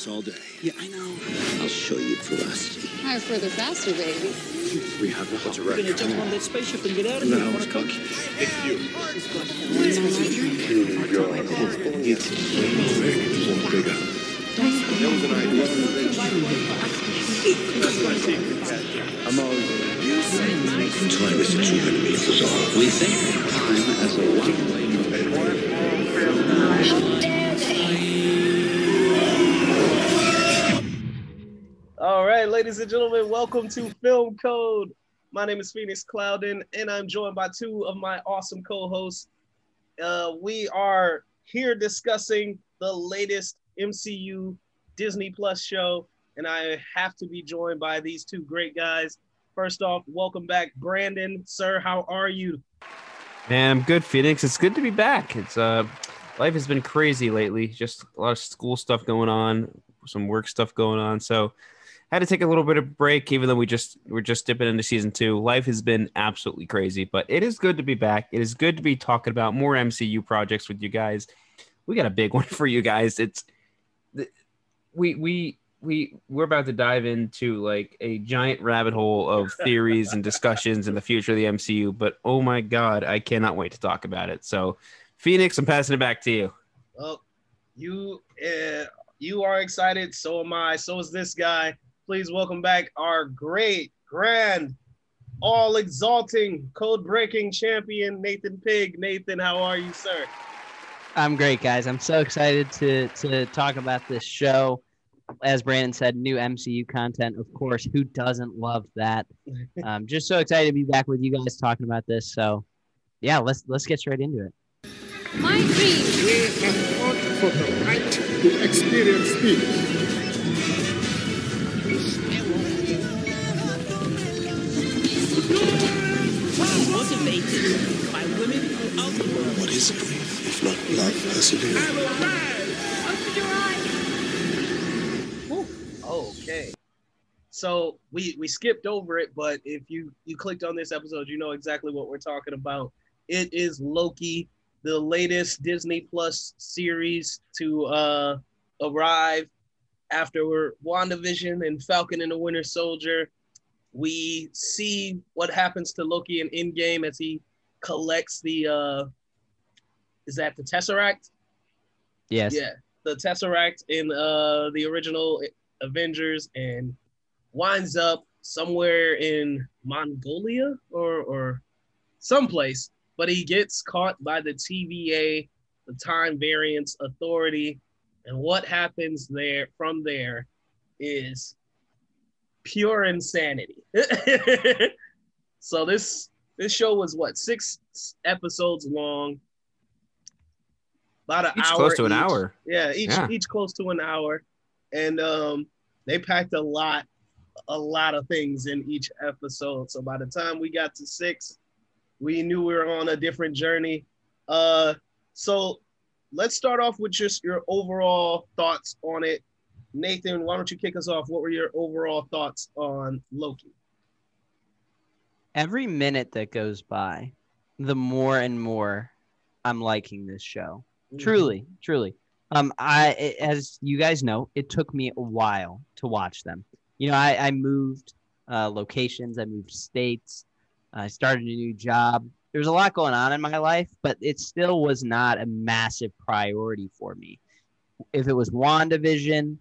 this all day. Yeah, I know. I'll show you ferocity. Higher, further, faster, baby. We have a hot You're gonna jump on that spaceship and get out of here. No, Wanna come? Time is the true enemy of us all. We think of time as a one-way ladies and gentlemen, welcome to Film Code. My name is Phoenix Clouden, and I'm joined by two of my awesome co-hosts. Uh, we are here discussing the latest MCU Disney Plus show, and I have to be joined by these two great guys. First off, welcome back, Brandon. Sir, how are you? Man, I'm good, Phoenix. It's good to be back. It's uh life has been crazy lately. Just a lot of school stuff going on, some work stuff going on. So had to take a little bit of break, even though we just we're just dipping into season two. Life has been absolutely crazy, but it is good to be back. It is good to be talking about more MCU projects with you guys. We got a big one for you guys. It's we we we we're about to dive into like a giant rabbit hole of theories and discussions in the future of the MCU. But oh my god, I cannot wait to talk about it. So, Phoenix, I'm passing it back to you. Well, you uh, you are excited. So am I. So is this guy. Please welcome back our great, grand, all exalting, code breaking champion, Nathan Pig. Nathan, how are you, sir? I'm great, guys. I'm so excited to to talk about this show. As Brandon said, new MCU content. Of course, who doesn't love that? I'm um, just so excited to be back with you guys talking about this. So, yeah, let's let's get straight into it. My dream. We have fought for the right to experience peace. What is grief if not love persevering? Okay. So we we skipped over it, but if you you clicked on this episode, you know exactly what we're talking about. It is Loki, the latest Disney Plus series to uh arrive after WandaVision and Falcon and the Winter Soldier. We see what happens to Loki in Endgame as he collects the uh is that the Tesseract? Yes. Yeah, the Tesseract in uh the original Avengers and winds up somewhere in Mongolia or or someplace, but he gets caught by the TVA, the Time Variance Authority, and what happens there from there is pure insanity. so this this show was what six episodes long, about an Each hour close to an hour. Yeah, each Yeah. each close to an hour, and um, they packed a lot, a lot of things in each episode. So by the time we got to six, we knew we were on a different journey. Uh, so let's start off with just your overall thoughts on it. Nathan, why don't you kick us off? What were your overall thoughts on Loki? Every minute that goes by, the more and more I'm liking this show. Truly, truly. Um, I it- as you guys know, it took me a while to watch them. You know, I, I moved uh, locations, I moved states, I started a new job. There was a lot going on in my life, but it still was not a massive priority for me. If it was WandaVision,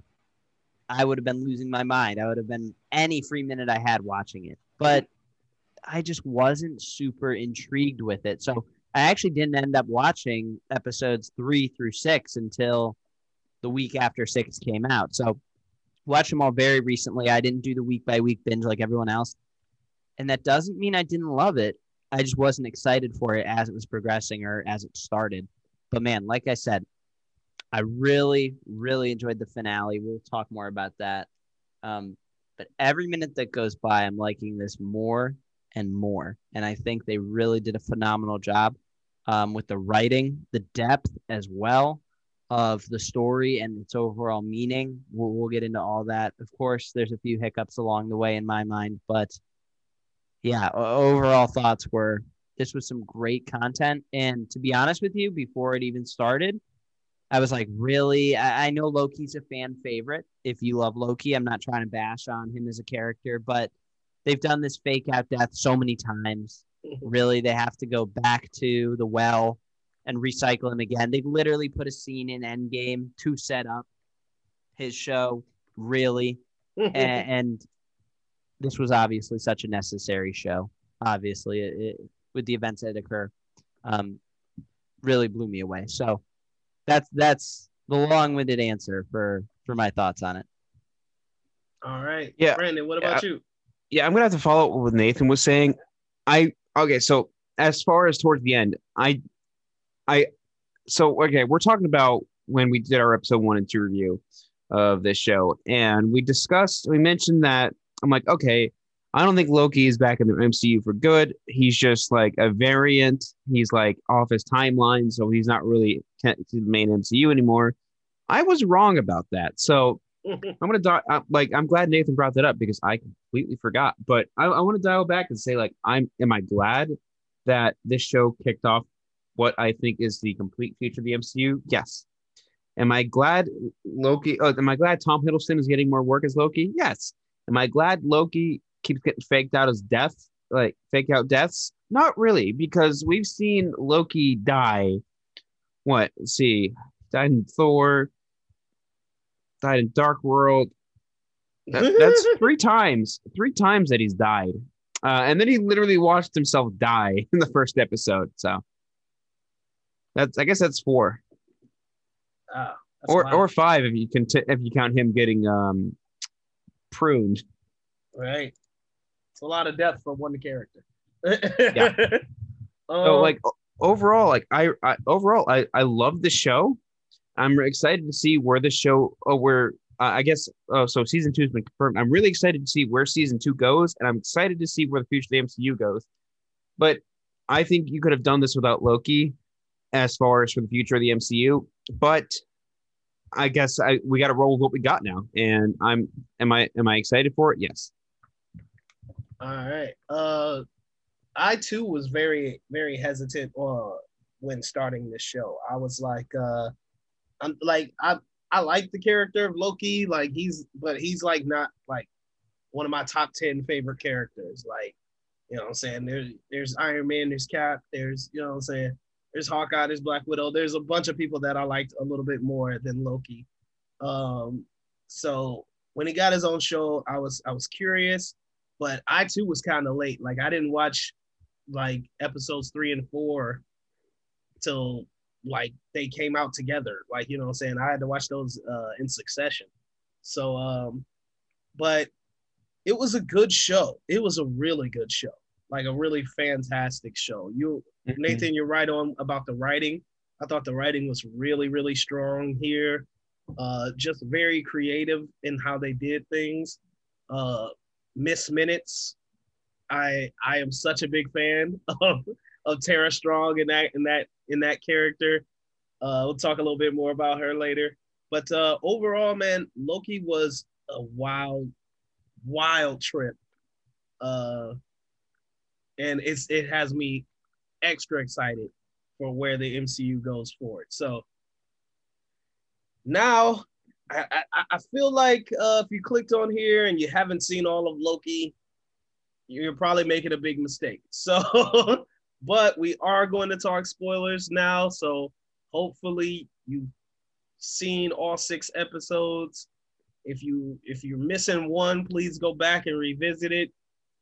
I would have been losing my mind. I would have been any free minute I had watching it. But I just wasn't super intrigued with it. So I actually didn't end up watching episodes three through six until the week after six came out. So watched them all very recently. I didn't do the week by week binge like everyone else. And that doesn't mean I didn't love it. I just wasn't excited for it as it was progressing or as it started. But man, like I said, I really, really enjoyed the finale. We'll talk more about that. Um, but every minute that goes by, I'm liking this more and more. And I think they really did a phenomenal job um, with the writing, the depth as well. of the story and its overall meaning. We'll, we'll get into all that. Of course, there's a few hiccups along the way in my mind, but yeah, overall thoughts were this was some great content. And to be honest with you, before it even started, I was like, really? I, I know Loki's a fan favorite. If you love Loki, I'm not trying to bash on him as a character, but they've done this fake out death so many times. Really, they have to go back to the well and recycle him again. They literally put a scene in Endgame to set up his show. Really, and, and this was obviously such a necessary show. Obviously, it, it, with the events that occur, um, really blew me away. So that's that's the long-winded answer for for my thoughts on it. All right. Yeah. Brandon, what about you? Yeah, I'm gonna have to follow up with what Nathan was saying. I okay, so as far as towards the end, I I so okay, we're talking about when we did our episode one and two review of this show, and we discussed we mentioned that I'm like, okay, I don't think Loki is back in the MCU for good. He's just like a variant. He's like off his timeline, so he's not really to the main MCU anymore. I was wrong about that. So I'm gonna di- uh, like I'm glad Nathan brought that up because I completely forgot. But I, I want to dial back and say like I'm am I glad that this show kicked off what I think is the complete future of the MCU? Yes. Am I glad Loki? Uh, am I glad Tom Hiddleston is getting more work as Loki? Yes. Am I glad Loki keeps getting faked out as death, like fake out deaths? Not really, because we've seen Loki die. What? Let's see, died in Thor, died in Dark World. That- that's three times, three times that he's died. Uh, and then he literally watched himself die in the first episode. So that's, I guess that's four Ah, that's or wild. or five if you can t- if you count him getting um pruned. right. It's a lot of depth for one character. Yeah. So Um, like overall, like I, I overall I I love the show. I'm excited to see where the show oh where uh, I guess oh so season two has been confirmed. I'm really excited to see where season two goes, and I'm excited to see where the future of the MCU goes. But I think you could have done this without Loki, as far as for the future of the MCU. But I guess I we got to roll with what we got now, and I'm am I am I excited for it? Yes. All right. Uh, I too was very, very hesitant uh, when starting this show. I was like, uh, I'm like, I, I like the character of Loki. Like he's, but he's like not like one of my top ten favorite characters. Like, you know, what I'm saying there's, there's Iron Man, there's Cap, there's, you know, what I'm saying there's Hawkeye, there's Black Widow. There's a bunch of people that I liked a little bit more than Loki. Um, so when he got his own show, I was, I was curious but I too was kind of late. Like I didn't watch like episodes three and four till like they came out together. Like you know what I'm saying? I had to watch those uh in succession. So um but it was a good show. It was a really good show. Like a really fantastic show. You Nathan, you're right on about the writing. I thought the writing was really, really strong here. Uh, just very creative in how they did things. Uh, Miss Minutes, I I am such a big fan of of Tara Strong in that in that in that character. Uh, we'll talk a little bit more about her later. But uh, overall, man, Loki was a wild, wild trip. Uh, and it's it has me extra excited for where the MCU goes forward. So now I, I, I feel like uh, if you clicked on here and you haven't seen all of Loki, you're probably making a big mistake. So, but we are going to talk spoilers now. So hopefully you've seen all six episodes. If you if you're missing one, please go back and revisit it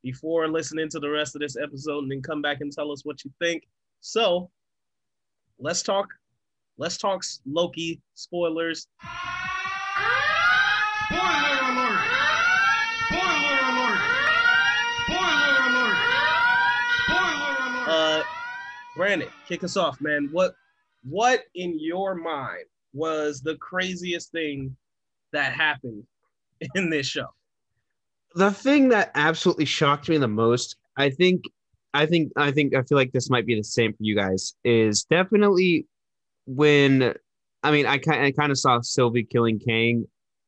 before listening to the rest of this episode and then come back and tell us what you think. So let's talk let's talk Loki spoilers. Spoiler alert! Spoiler alert! Spoiler alert! Spoiler alert! Uh Brandon, kick us off, man. What what in your mind was the craziest thing that happened in this show? the thing that absolutely shocked me the most, I think, I think, I think, I feel like this might be the same for you guys. Is definitely when I mean, I kind I kind of saw Sylvie killing Kang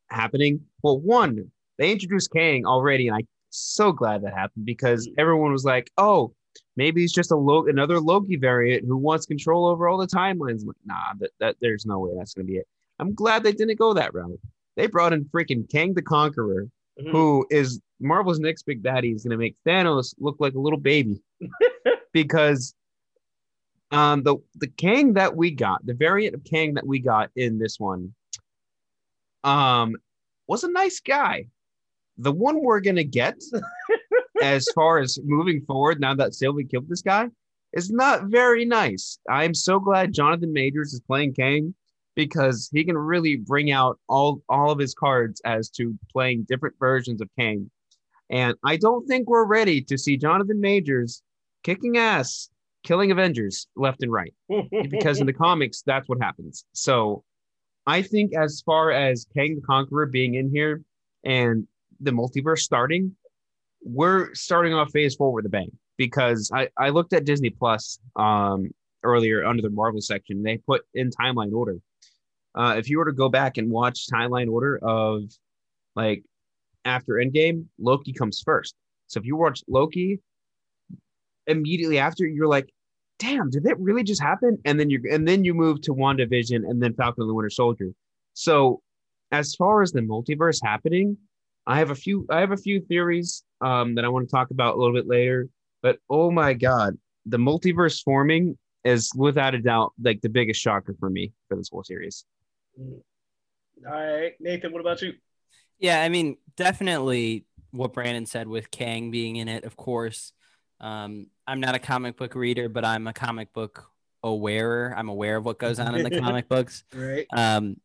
happening. Well, one, they introduced Kang already, and I'm so glad that happened because mm. everyone was like, "Oh, maybe he's just a Lo- another Loki variant who wants control over all the timelines." Like, nah, that, that there's no way that's gonna be it. I'm glad they didn't go that route. They brought in freaking Kang the Conqueror, Mhm. who is Marvel's next big baddie. Is gonna make Thanos look like a little baby because um the the Kang that we got, the variant of Kang that we got in this one, um, was a nice guy. The one we're gonna get, as far as moving forward, now that Sylvie killed this guy, is not very nice. I'm so glad Jonathan Majors is playing Kang because he can really bring out all all of his cards as to playing different versions of Kang. And I don't think we're ready to see Jonathan Majors kicking ass, killing Avengers left and right because in the comics that's what happens. So I think as far as Kang the Conqueror being in here and the multiverse starting, we're starting off phase four with a bang because I, I looked at Disney Plus um earlier under the Marvel section. They put in timeline order. Uh, if you were to go back and watch timeline order of like after Endgame, Loki comes first. So if you watch Loki immediately after, you're like, damn, did that really just happen? And then you and then you move to WandaVision and then Falcon and the Winter Soldier. So as far as the multiverse happening, I have a few I have a few theories um, that I want to talk about a little bit later. But oh my god, the multiverse forming is without a doubt like the biggest shocker for me for this whole series. All right, Nathan, what about you? Yeah, I mean, definitely what Brandon said with Kang being in it, of course. Um, I'm not a comic book reader, but I'm a comic book aware. I'm aware of what goes on in the comic books. Right. Um,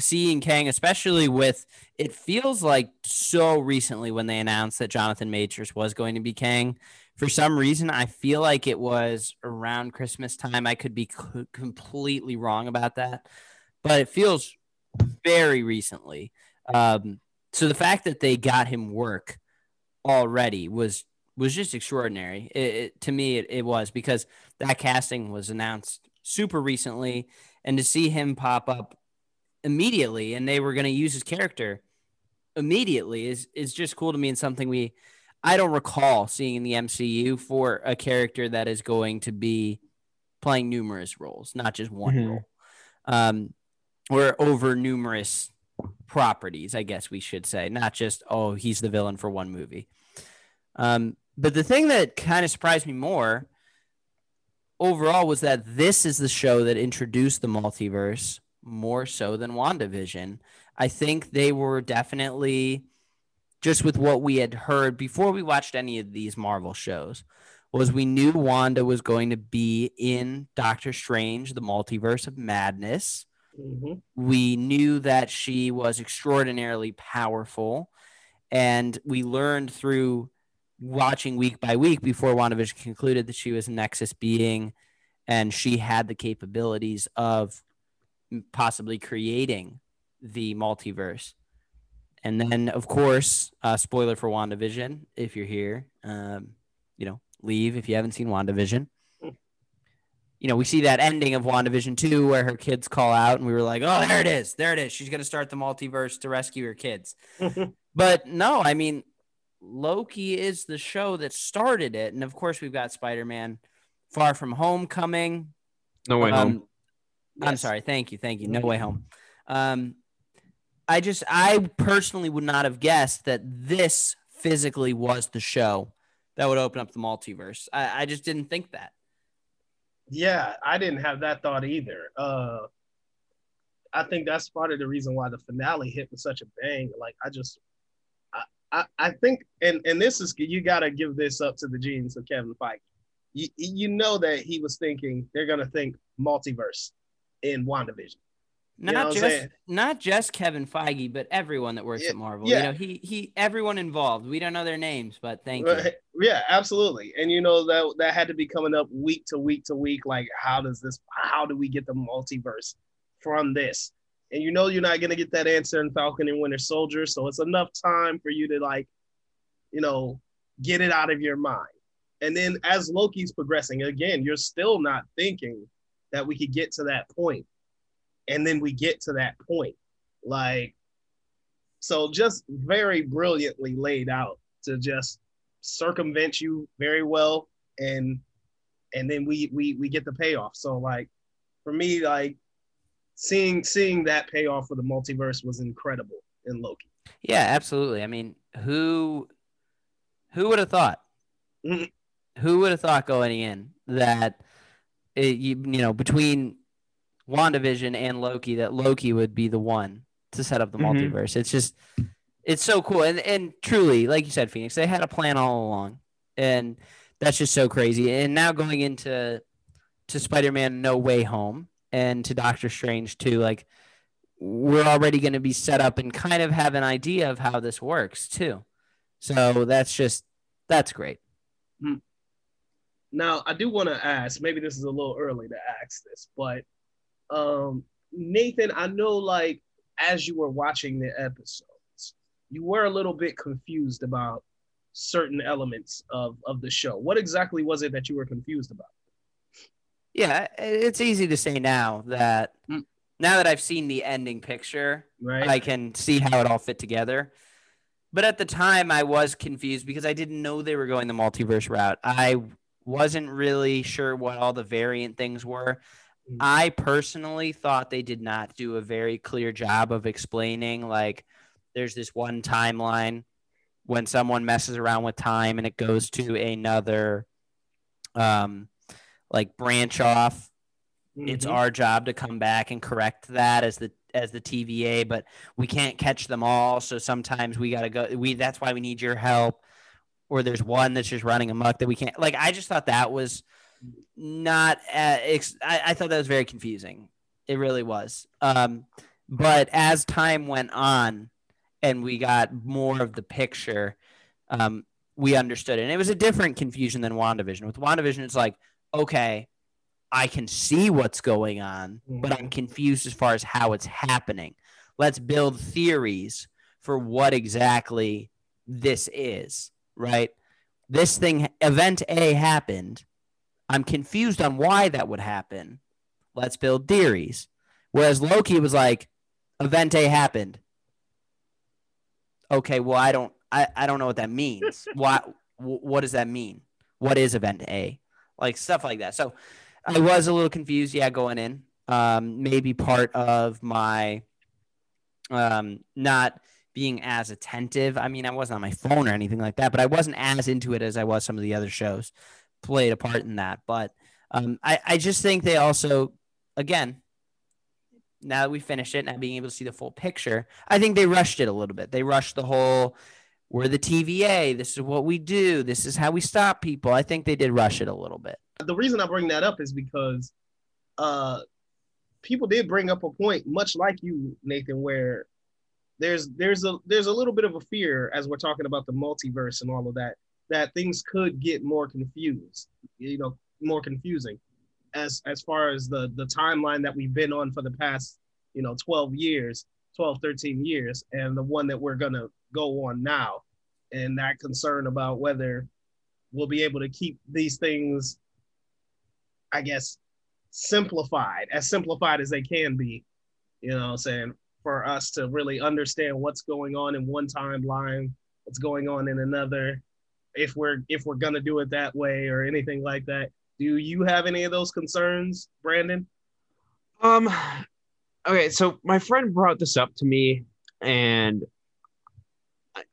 seeing Kang, especially with it feels like so recently when they announced that Jonathan Majors was going to be Kang. For some reason, I feel like it was around Christmas time. I could be c- completely wrong about that, but it feels very recently. Um, so the fact that they got him work already was was just extraordinary. It, it, to me, it, it was because that casting was announced super recently, and to see him pop up immediately, and they were going to use his character immediately is is just cool to me and something we I don't recall seeing in the MCU for a character that is going to be playing numerous roles, not just one Mhm. role, um, or over numerous properties. I guess we should say, not just oh he's the villain for one movie. Um, but the thing that kind of surprised me more overall was that this is the show that introduced the multiverse more so than WandaVision. I think they were definitely just with what we had heard before we watched any of these Marvel shows was we knew Wanda was going to be in Doctor Strange, the multiverse of madness. Mhm. We knew that she was extraordinarily powerful. And we learned through watching week by week before WandaVision concluded that she was a Nexus being and she had the capabilities of possibly creating the multiverse. And then, of course, uh, spoiler for WandaVision, if you're here, um, you know, leave if you haven't seen WandaVision. You know, we see that ending of WandaVision 2 where her kids call out, and we were like, oh, there it is. There it is. She's going to start the multiverse to rescue her kids. but no, I mean, Loki is the show that started it. And of course, we've got Spider Man Far From Home coming. No way Um, home. I'm sorry. Thank you. Thank you. No way home. Um, I just, I personally would not have guessed that this physically was the show that would open up the multiverse. I, I just didn't think that. Yeah, I didn't have that thought either. Uh, I think that's part of the reason why the finale hit with such a bang. Like I just, I, I, I think, and and this is you got to give this up to the genius of Kevin Feige. You you know that he was thinking they're gonna think multiverse in WandaVision. Not know just not just Kevin Feige, but everyone that works Yeah, at Marvel. yeah. You know, he he everyone involved. We don't know their names, but thank you. Yeah, absolutely. And you know that that had to be coming up week to week to week. Like, how does this? How do we get the multiverse from this? And you know you're not gonna get that answer in Falcon and Winter Soldier. So it's enough time for you to like, you know, get it out of your mind. And then as Loki's progressing, again, you're still not thinking that we could get to that point. and then we get to that point. Like, so just very brilliantly laid out to just circumvent you very well, and and then we we we get the payoff. So like, for me, like seeing seeing that payoff for the multiverse was incredible in Loki. Yeah, absolutely. I mean, who who would have thought? Mhm. Who would have thought going in that it, you, you know between WandaVision and Loki that Loki would be the one to set up the Mhm. multiverse? It's just it's so cool and and truly, like you said, Phoenix, they had a plan all along, and that's just so crazy. And now going into to Spider-Man No Way Home and to Doctor Strange too, like we're already going to be set up and kind of have an idea of how this works too. So that's just that's great. Now, I do want to ask, maybe this is a little early to ask this, but um, Nathan, I know like as you were watching the episodes, you were a little bit confused about certain elements of, of the show. What exactly was it that you were confused about? Yeah, it's easy to say now that Mm. now that I've seen the ending picture, Right? I can see how it all fit together. But at the time, I was confused because I didn't know they were going the multiverse route. I wasn't really sure what all the variant things were. Mm. I personally thought they did not do a very clear job of explaining, like, there's this one timeline when someone messes around with time and it goes to another, um, like branch off it's Mhm. our job to come back and correct that as the as the TVA, but we can't catch them all. So sometimes we gotta go. We that's why we need your help. Or there's one that's just running amok that we can't. Like I just thought that was not. Uh, ex- I, I thought that was very confusing. It really was. Um, but as time went on, and we got more of the picture, um, we understood it. And it was a different confusion than WandaVision. With WandaVision, it's like, okay, I can see what's going on, but I'm confused as far as how it's happening. Let's build theories for what exactly this is, right? This thing, event A happened. I'm confused on why that would happen. Let's build theories. Whereas Loki was like, event A happened. Okay, well, I don't, I, I don't know what that means. why? wh- What does that mean? What is event A? Like stuff like that. So I was a little confused, yeah, going in. Um, maybe part of my um, not being as attentive. I mean, I wasn't on my phone or anything like that, but I wasn't as into it as I was some of the other shows. Played a part in that, but um, I, I just think they also, again, now that we finished it, now being able to see the full picture, I think they rushed it a little bit. They rushed the whole. We're the TVA. This is what we do. This is how we stop people. I think they did rush it a little bit. the reason I bring that up is because uh, people did bring up a point, much like you, Nathan, where there's there's a there's a little bit of a fear as we're talking about the multiverse and all of that that things could get more confused, you know, more confusing. As as far as the the timeline that we've been on for the past you know 12 years 12 13 years and the one that we're gonna go on now. And that concern about whether we'll be able to keep these things I guess, simplified, as simplified as they can be, you know saying, for us to really understand what's going on in one timeline, what's going on in another, if we're if we're gonna do it that way or anything like that. Do you have any of those concerns, Brandon? Um, okay, so my friend brought this up to me, and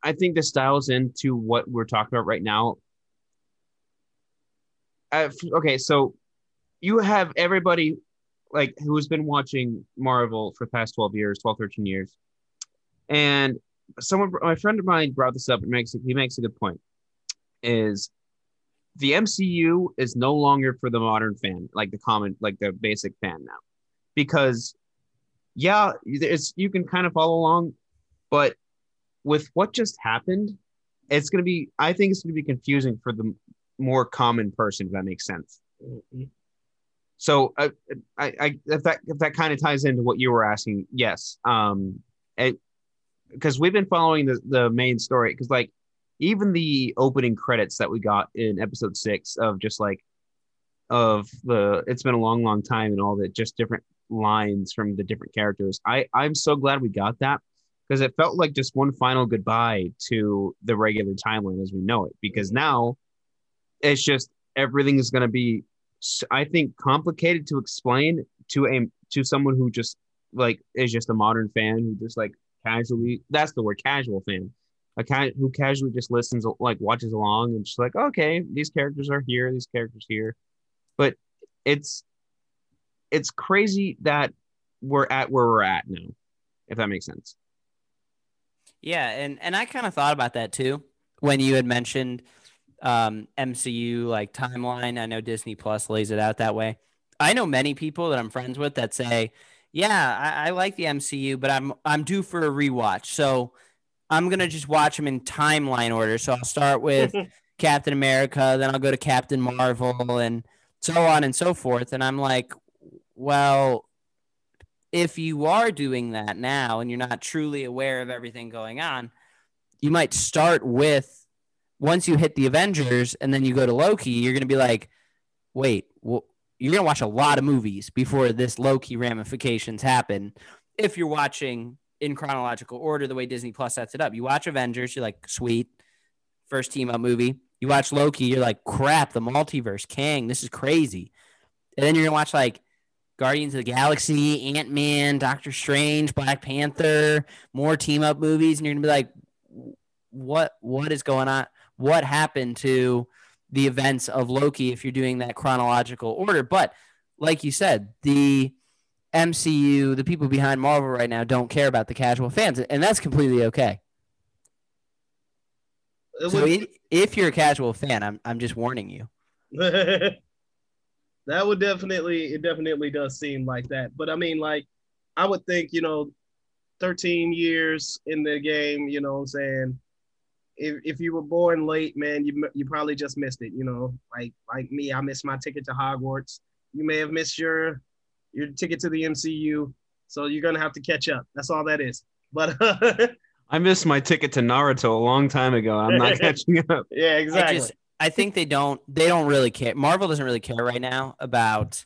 I- think this dials into what we're talking about right now. Uh, okay, so you have everybody like who's been watching Marvel for the past 12 years, 12, 13 years. And someone, my friend of mine brought this up. It makes he makes a good point. Is the MCU is no longer for the modern fan, like the common, like the basic fan now, because yeah, it's you can kind of follow along, but with what just happened, it's gonna be. I think it's gonna be confusing for the more common person. If that makes sense. Mm-hmm. So I, I, I if that if that kind of ties into what you were asking, yes. Um, because we've been following the the main story because like even the opening credits that we got in episode six of just like of the it's been a long long time and all that just different lines from the different characters. I I'm so glad we got that because it felt like just one final goodbye to the regular timeline as we know it. Because now it's just everything is going to be, I think, complicated to explain to a to someone who just like is just a modern fan who just like casually. That's the word, casual fan. A ca- who casually just listens, like watches along, and just like, okay, these characters are here, these characters here, but it's it's crazy that we're at where we're at now, if that makes sense. Yeah, and and I kind of thought about that too when you had mentioned um, MCU like timeline. I know Disney Plus lays it out that way. I know many people that I'm friends with that say, "Yeah, I, I like the MCU, but I'm I'm due for a rewatch, so I'm gonna just watch them in timeline order. So I'll start with Captain America, then I'll go to Captain Marvel, and so on and so forth." And I'm like, well, if you are doing that now and you're not truly aware of everything going on, you might start with once you hit the Avengers and then you go to Loki, you're going to be like, wait, well, you're going to watch a lot of movies before this Loki ramifications happen. If you're watching in chronological order, the way Disney Plus sets it up, you watch Avengers, you're like, sweet, first team up movie. You watch Loki, you're like, crap, the multiverse, Kang, this is crazy. And then you're going to watch like Guardians of the Galaxy, Ant Man, Doctor Strange, Black Panther, more team up movies, and you're gonna be like, what what is going on? What happened to the events of Loki if you're doing that chronological order? But like you said, the MCU, the people behind Marvel right now don't care about the casual fans, and that's completely okay. So would- if you're a casual fan, I'm I'm just warning you. that would definitely it definitely does seem like that but i mean like i would think you know 13 years in the game you know what i'm saying if, if you were born late man you, you probably just missed it you know like like me i missed my ticket to hogwarts you may have missed your your ticket to the mcu so you're gonna have to catch up that's all that is but I missed my ticket to Naruto a long time ago. I'm not catching up. yeah I exactly just I think they don't they don't really care. Marvel doesn't really care right now about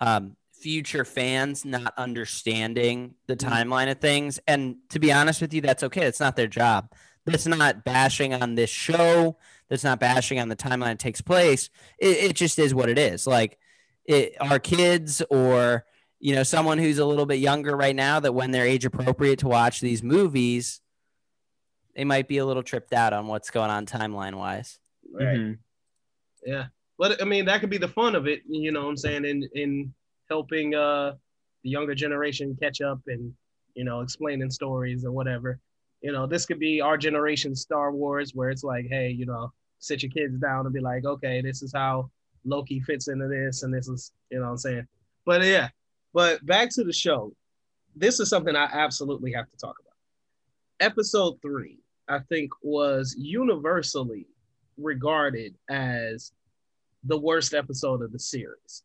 um, future fans not understanding the Mhm. timeline of things. And to be honest with you, that's okay. It's not their job. That's not bashing on this show. That's not bashing on the timeline it takes place. It, it just is what it is. Like it, our kids or you know someone who's a little bit younger right now that when they're age appropriate to watch these movies, they might be a little tripped out on what's going on timeline wise. right. Mhm. Yeah. But I mean, that could be the fun of it, you know what I'm saying, in in helping uh the younger generation catch up and, you know, explaining stories or whatever. You know, this could be our generation Star Wars where it's like, hey, you know, sit your kids down and be like, okay, this is how Loki fits into this and this is, you know what I'm saying? But yeah. But back to the show. This is something I absolutely have to talk about. Episode 3, I think was universally regarded as the worst episode of the series.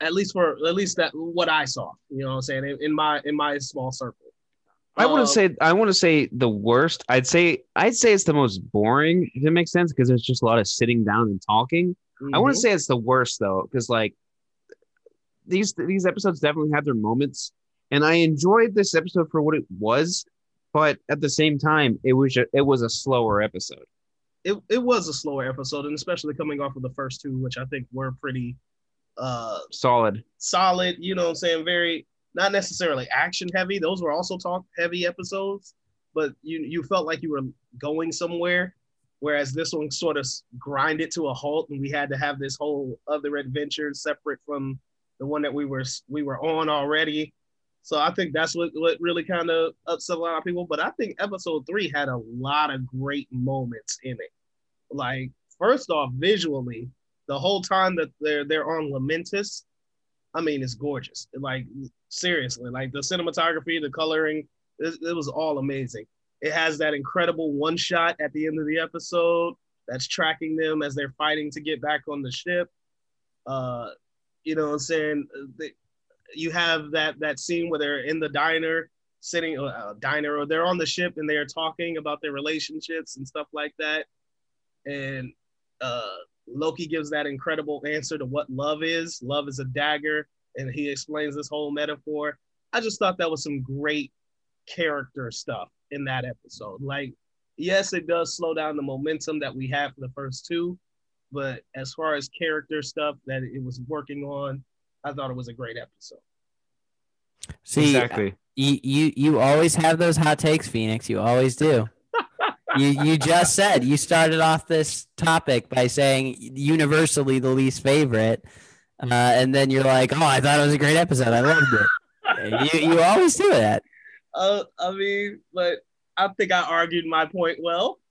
At least for at least that what I saw, you know what I'm saying, in, in my in my small circle. I want Um, to say I want to say the worst. I'd say I'd say it's the most boring. If it makes sense, because there's just a lot of sitting down and talking. I mhm. wouldn't say it's the worst though, because like these these episodes definitely had their moments, and I enjoyed this episode for what it was. But at the same time, it was ju- it was a slower episode. it, it was a slower episode, and especially coming off of the first two, which I think were pretty uh Solid. solid, you know what I'm saying, very not necessarily action heavy. Those were also talk heavy episodes, but you you felt like you were going somewhere. Whereas this one sort of grinded to a halt, and we had to have this whole other adventure separate from the one that we were we were on already. So I think that's what, what really kind of upset a lot of people. But I think episode three had a lot of great moments in it. Like first off, visually, the whole time that they're they're on Lamentis, I mean, it's gorgeous. Like seriously, like the cinematography, the coloring, it, it was all amazing. It has that incredible one shot at the end of the episode that's tracking them as they're fighting to get back on the ship. Uh, you know what I'm saying? You have that that scene where they're in the diner sitting uh, diner or they're on the ship and they're talking about their relationships and stuff like that and uh loki gives that incredible answer to what love is love is a dagger and he explains this whole metaphor. I just thought that was some great character stuff in that episode. Like, yes, it does slow down the momentum that we have for the first two, but as far as character stuff that it was working on, I thought it was a great episode. See, exactly. you, you you always have those hot takes, Phoenix. You always do. You you just said you started off this topic by saying universally the least favorite, uh, and then you're like, "Oh, I thought it was a great episode. I loved it." you you always do that. Uh, I mean, but I think I argued my point well.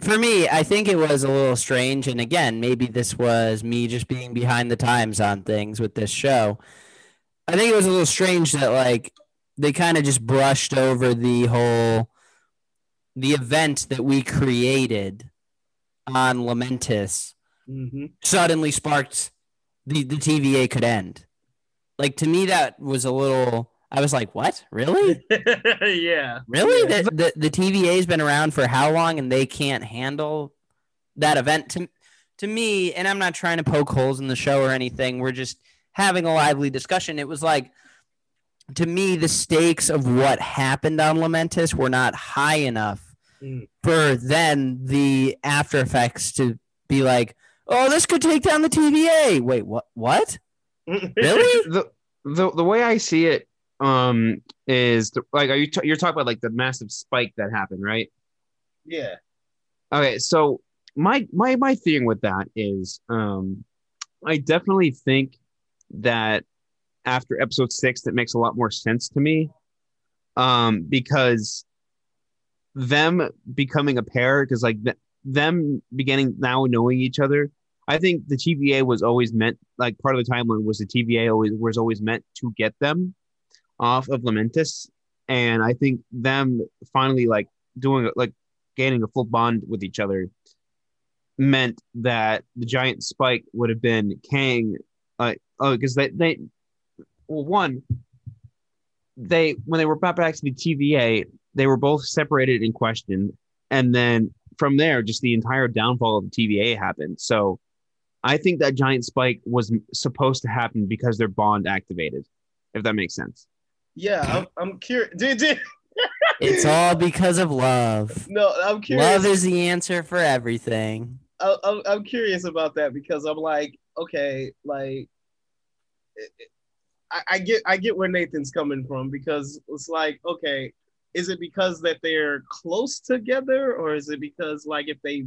For me, I think it was a little strange, and again, maybe this was me just being behind the times on things with this show. I think it was a little strange that like they kind of just brushed over the whole the event that we created on Lamentis mm-hmm. suddenly sparked the the TVA could end. Like to me, that was a little. I was like, "What? Really? yeah. Really? Yeah. The, the the TVA's been around for how long, and they can't handle that event?" To to me, and I'm not trying to poke holes in the show or anything. We're just having a lively discussion. It was like, to me, the stakes of what happened on Lamentis were not high enough Mm. for then the after effects to be like, "Oh, this could take down the TVA." Wait, what? What? Really? the the the way I see it um is the, like are you t- you're talking about like the massive spike that happened, right? yeah. Okay, so my my my thing with that is um I definitely think that after episode 6 that makes a lot more sense to me um because them becoming a pair because like th- them beginning now knowing each other I think the TVA was always meant like part of the timeline was the TVA always was always meant to get them off of Lamentis, and I think them finally like doing like gaining a full bond with each other meant that the giant spike would have been Kang. Uh, oh, because they they well one they when they were brought back to the TVA, they were both separated in question, and then from there, just the entire downfall of the TVA happened. So. I think that giant spike was supposed to happen because their bond activated, if that makes sense. Yeah. I'm, I'm curious. Did, did, It's all because of love. no, I'm curious. Love is the answer for everything. I, I'm, I'm curious about that because I'm like, okay, like, it- it- I, I get I get where Nathan's coming from because it's like, okay, is it because that they're close together or is it because like if they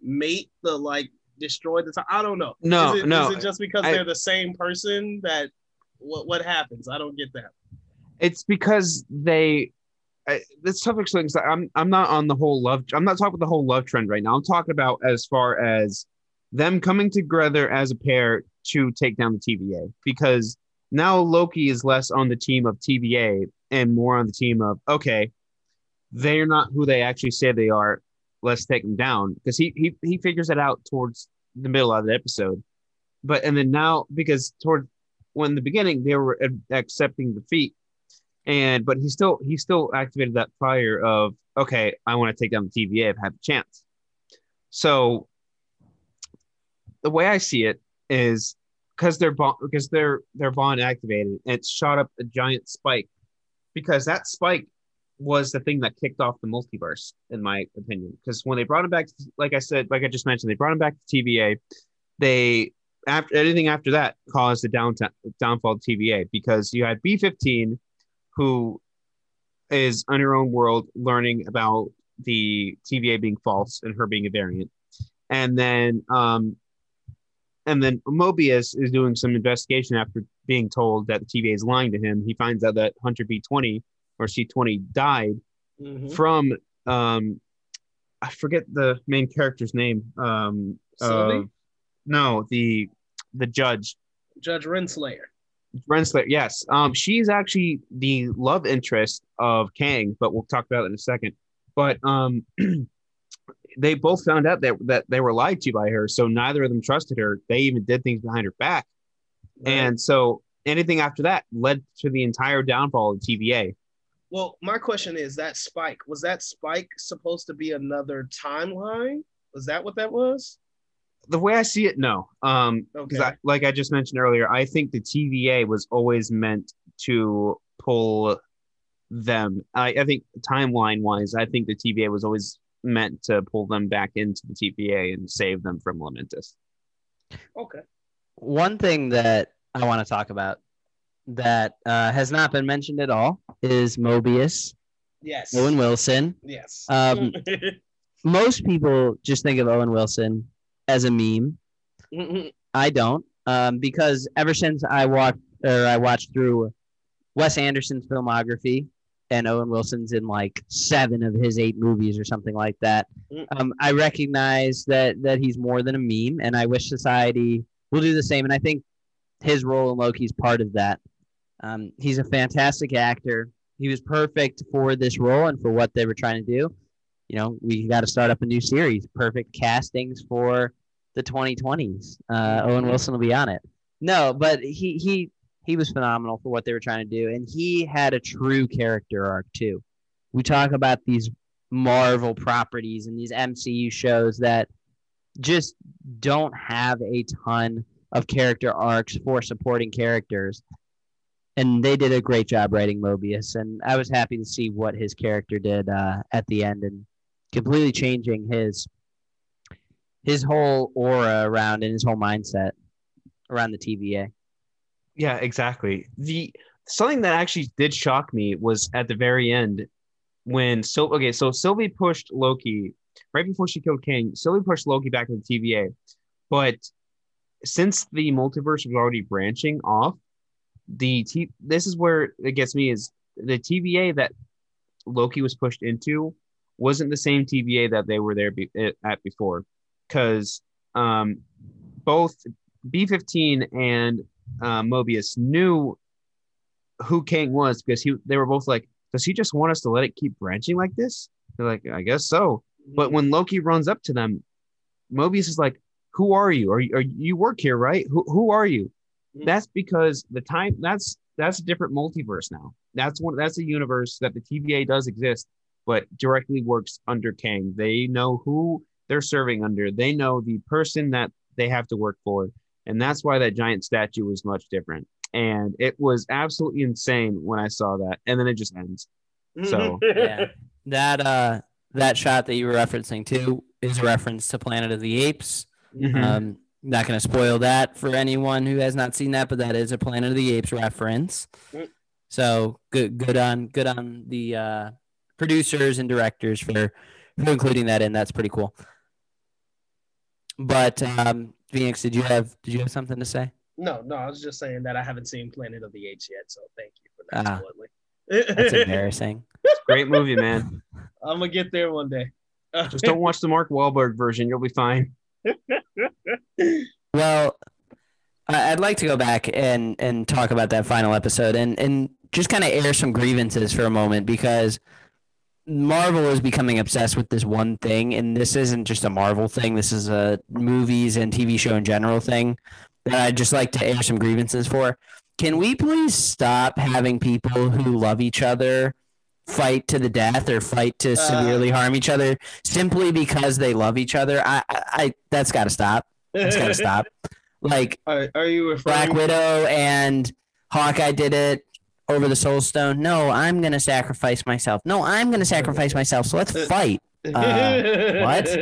mate the like destroy the time? I don't know. No, is it, no, Is it just because I- they're the same person that what what happens? I don't get that. it's because they I, this tough explaining. I'm I'm not on the whole love. I'm not talking about the whole love trend right now. I'm talking about as far as them coming together as a pair to take down the TVA. Because now Loki is less on the team of TVA and more on the team of okay, they're not who they actually say they are. Let's take them down because he he he figures it out towards the middle of the episode. But and then now because toward when the beginning they were accepting defeat and but he still he still activated that fire of okay i want to take down the tva i've had the chance so the way i see it is because their bond because they're they're bond activated it shot up a giant spike because that spike was the thing that kicked off the multiverse in my opinion because when they brought him back like i said like i just mentioned they brought him back to tva they after anything after that caused the down, downfall of TVA because you had B15 who is on her own world learning about the TVA being false and her being a variant. And then um and then Mobius is doing some investigation after being told that the TVA is lying to him. He finds out that Hunter B20 or C20 died Mhm. from um I forget the main character's name. Um of- no, the the judge Judge Renslayer. Renslayer, yes. Um, she's actually the love interest of Kang, but we'll talk about it in a second. But um, they both found out that that they were lied to by her, so neither of them trusted her. They even did things behind her back, and so anything after that led to the entire downfall of TVA. Well, my question is that spike was that spike supposed to be another timeline? Was that what that was? the way I see it, no. Um, because Okay. I, like I just mentioned earlier, I think the TVA was always meant to pull them. I, I think timeline wise, I think the TVA was always meant to pull them back into the TVA and save them from Lamentis. Okay. One thing that I want to talk about that uh, has not been mentioned at all is Mobius, Yes. Owen Wilson. Yes. Um, most people just think of Owen Wilson as a meme. I don't, um, because ever since I watched or I watched through Wes Anderson's filmography, and Owen Wilson's in like seven of his eight movies or something like that. Um, I recognize that that he's more than a meme, and I wish society will do the same. And I think his role in Loki is part of that. Um, he's a fantastic actor. He was perfect for this role and for what they were trying to do. You know, we got to start up a new series. Perfect castings for the 2020s. Uh, Owen Wilson will be on it. No, but he he he was phenomenal for what they were trying to do, and he had a true character arc too. We talk about these Marvel properties and these MCU shows that just don't have a ton of character arcs for supporting characters. And they did a great job writing Mobius, and I was happy to see what his character did uh, at the end, and completely changing his his whole aura around and his whole mindset around the TVA. Yeah, exactly. The something that actually did shock me was at the very end when so okay, so Sylvie pushed Loki right before she killed Kang. Sylvie pushed Loki back to the TVA, but since the multiverse was already branching off, the T- this is where it gets me is the TVA that Loki was pushed into wasn't the same TVA that they were there be- at before, because um, both B15 and uh, Mobius knew who Kang was because he they were both like, does he just want us to let it keep branching like this? They're like, I guess so. But when Loki runs up to them, Mobius is like, who are you? Are you, are you work here, right? Who, who are you? That's because the time that's that's a different multiverse now. That's one that's a universe that the TVA does exist, but directly works under Kang. They know who they're serving under. They know the person that they have to work for. And that's why that giant statue was much different. And it was absolutely insane when I saw that. And then it just ends. So yeah. That uh that shot that you were referencing too is a reference to Planet of the Apes. Mhm. Um not going to spoil that for anyone who has not seen that, but that is a Planet of the Apes reference. Mm. So good, good on, good on the uh, producers and directors for, for including that in. That's pretty cool. But um, Phoenix, did you have did you have something to say? No, no, I was just saying that I haven't seen Planet of the Apes yet, so thank you for that. Ah. spoiling. That's embarrassing. great movie, man. I'm gonna get there one day. Just don't watch the Mark Wahlberg version. You'll be fine. Well, I'd like to go back and and talk about that final episode and and just kind of air some grievances for a moment because Marvel is becoming obsessed with this one thing, and this isn't just a Marvel thing. This is a movies and TV show in general thing that I'd just like to air some grievances for. Can we please stop having people who love each other fight to the death or fight to uh. severely harm each other simply because they love each other? I, I, I that's got to stop. That's got to stop. Like Are, are you Black? Widow and Hawkeye did it over the Soul Stone. No, I'm gonna sacrifice myself. No, I'm gonna sacrifice myself. So let's fight. Uh, what?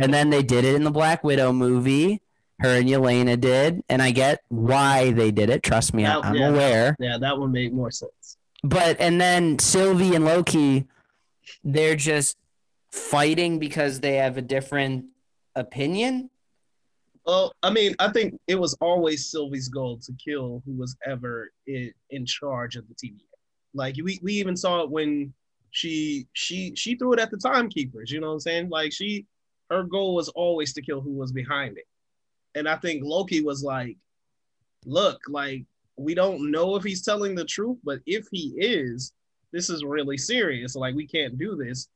And then they did it in the Black Widow movie. Her and Yelena did, and I get why they did it. Trust me, That- I'm yeah. aware. Yeah, that one made more sense. But and then Sylvie and Loki, they're just fighting because they have a different opinion. Well, I mean, I think it was always Sylvie's goal to kill who was ever in, in charge of the TVA. Like we, we even saw it when she she she threw it at the timekeepers. You know what I'm saying? Like she her goal was always to kill who was behind it. And I think Loki was like, look, like we don't know if he's telling the truth, but if he is, this is really serious. Like we can't do this.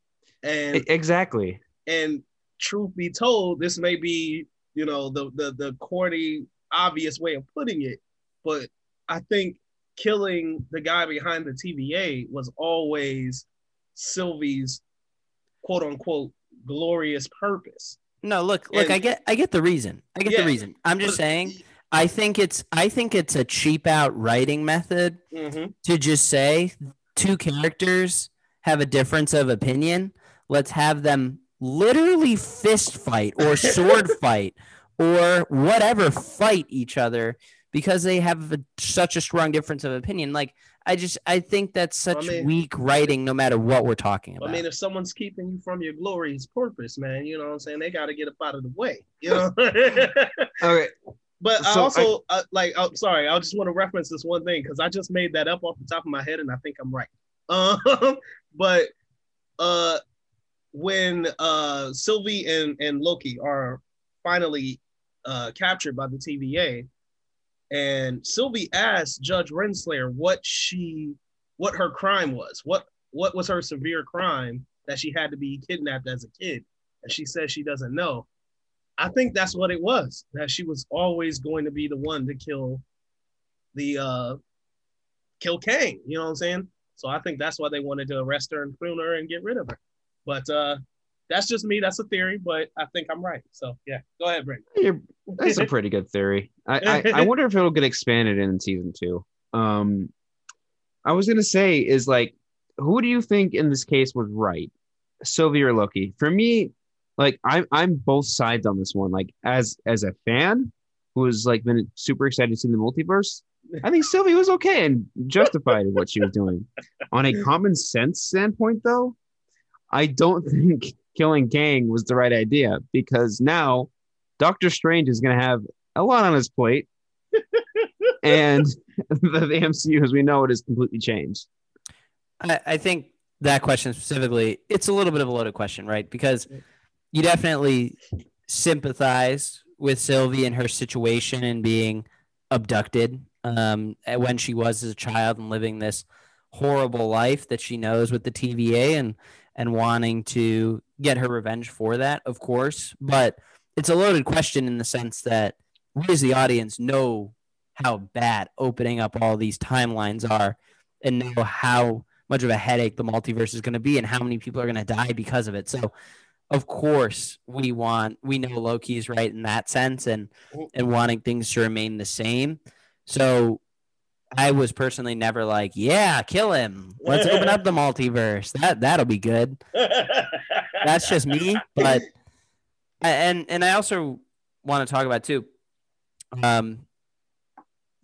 And Exactly. and truth be told, this may be, you know, the the the corny, obvious way of putting it, but I think killing the guy behind the TVA was always Sylvie's quote unquote glorious purpose. No, look, look, And- I get I get the reason. I get Yeah, the reason. I'm just but- saying I think it's I think it's a cheap out writing method Mhm. to just say two characters have a difference of opinion. Let's have them literally fist fight or sword fight or whatever fight each other because they have a, such a strong difference of opinion. Like I just I think that's such mean- weak writing no matter what we're talking about. I mean, if someone's keeping you from your glorious purpose, man, you know what I'm saying? They got to get up out of the way, you know? Okay. but So I- also, uh, like, I'm sorry, I just want to reference this one thing because I just made that up off the top of my head and I think I'm right. Um, but uh, when uh, Sylvie and, and Loki are finally uh, captured by the TVA, and Sylvie asked Judge Renslayer what she, what her crime was, what what was her severe crime that she had to be kidnapped as a kid, and she says she doesn't know. I think that's what it was. That she was always going to be the one to kill the uh kill Kang. You know what I'm saying? So I think that's why they wanted to arrest her and prune her and get rid of her. But uh that's just me. That's a theory, but I think I'm right. So yeah, go ahead, Brandon. You're- That's a pretty good theory. I, I, I wonder if it'll get expanded in season two. Um, I was gonna say is like, who do you think in this case was right, Sylvie or Loki? For me, like I'm I'm both sides on this one. Like as as a fan who has like been super excited to see the multiverse, I think Sylvie was okay and justified in what she was doing. On a common sense standpoint, though, I don't think killing Kang was the right idea because now Doctor Strange is going to have a lot on his plate, and the, the MCU, as we know it, has completely changed. I, I think that question specifically, it's a little bit of a loaded question, right? Because you definitely sympathize with Sylvie and her situation and being abducted um, when she was as a child and living this horrible life that she knows with the TVA and and wanting to get her revenge for that, of course. But it's a loaded question in the sense that we as the audience know how bad opening up all these timelines are and know how much of a headache the multiverse is going to be and how many people are going to die because of it. So, of course, we want we know Loki is right in that sense and and wanting things to remain the same. So, I was personally never like, yeah, kill him. Let's open up the multiverse. That that'll be good. That's just me, but and and I also want to talk about too. Um,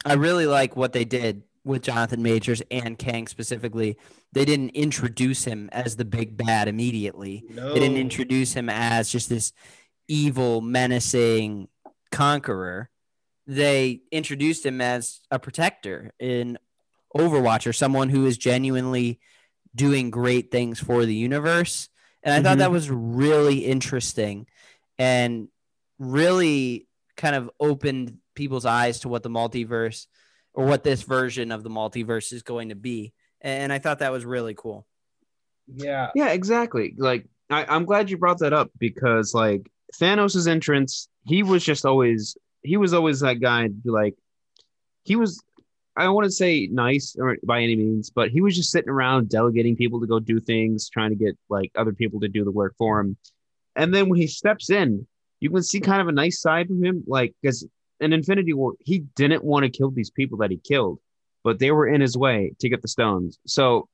I really like what they did with Jonathan Majors and Kang specifically. They didn't introduce him as the big bad immediately. no. They didn't introduce him as just this evil, menacing conqueror. They introduced him as a protector in Overwatch or someone who is genuinely doing great things for the universe. And I thought that mm-hmm. was really interesting and really kind of opened people's eyes to what the multiverse or what this version of the multiverse is going to be. And I thought that was really cool. yeah. Yeah, exactly. Like I, I'm glad you brought that up because like Thanos' entrance, he was just always he was always that guy like he was I don't want to say nice or by any means, but he was just sitting around delegating people to go do things, trying to get like other people to do the work for him. And then when he steps in, you can see kind of a nice side from him, like because in Infinity War, he didn't want to kill these people that he killed, but they were in his way to get the stones. So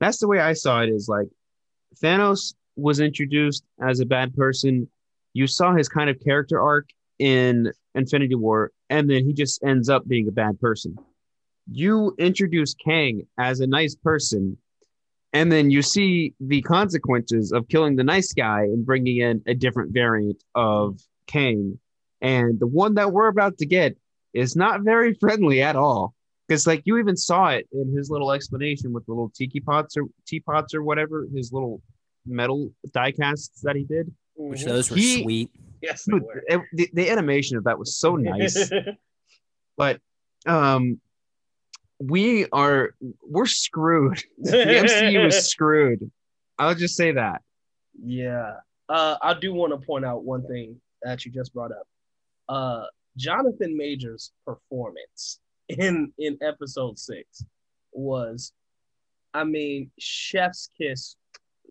that's the way I saw it. Is like Thanos was introduced as a bad person. You saw his kind of character arc in Infinity War, and then he just ends up being a bad person. You introduce Kang as a nice person, and then you see the consequences of killing the nice guy and bringing in a different variant of Kang. And the one that we're about to get is not very friendly at all. Because like you even saw it in his little explanation with the little tiki pots or teapots or whatever, his little metal die casts that he did. Which Mhm. those were He- sweet. Yes, they Dude, were. it- the, the animation of that was so nice. but um we are we're screwed. The MCU is screwed. I'll just say that. Yeah. Uh, I do want to point out one thing that you just brought up. Uh, Jonathan Majors' performance in in episode six was, I mean, chef's kiss,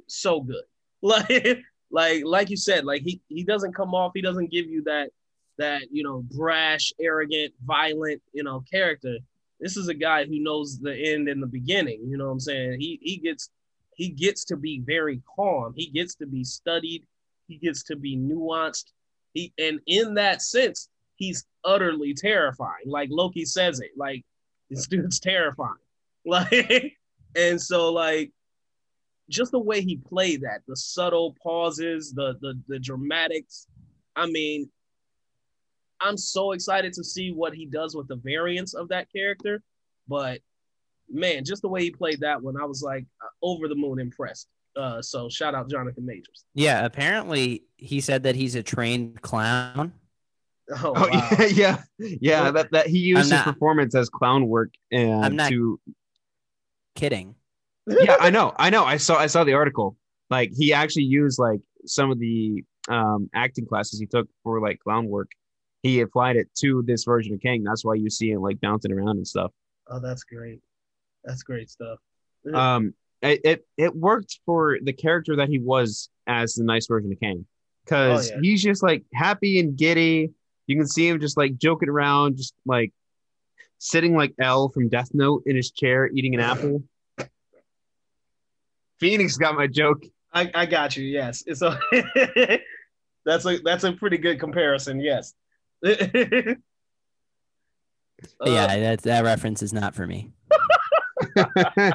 so good. Like, like like you said, like he he doesn't come off, he doesn't give you that that you know brash, arrogant, violent, you know, character. This is a guy who knows the end and the beginning. You know what I'm saying? He he gets he gets to be very calm. He gets to be studied. He gets to be nuanced. He and in that sense, he's utterly terrifying. Like Loki says it. Like this dude's terrifying. Like and so like just the way he played that, the subtle pauses, the the the dramatics. I mean, I'm so excited to see what he does with the variants of that character. But man, just the way he played that one, I was like uh, over the moon impressed. Uh, so shout out Jonathan Majors. Yeah, apparently he said that he's a trained clown. Oh, Oh yeah, yeah, yeah. That that he used his performance as clown work and I'm not- to Kidding. Yeah, I know, I know. I saw I saw the article. Like he actually used like some of the um acting classes he took for like clown work. He applied it to this version of Kang. That's why you see him like bouncing around and stuff. Oh, that's great. That's great stuff. Um, it it, it worked for the character that he was as the nice version of Kang, because Oh, yeah. he's just like happy and giddy. You can see him just like joking around, just like sitting like L from Death Note in his chair eating an apple. Phoenix got my joke. I, I got you. Yes, it's a that's a that's a pretty good comparison. Yes. Uh, yeah, that that reference is not for me.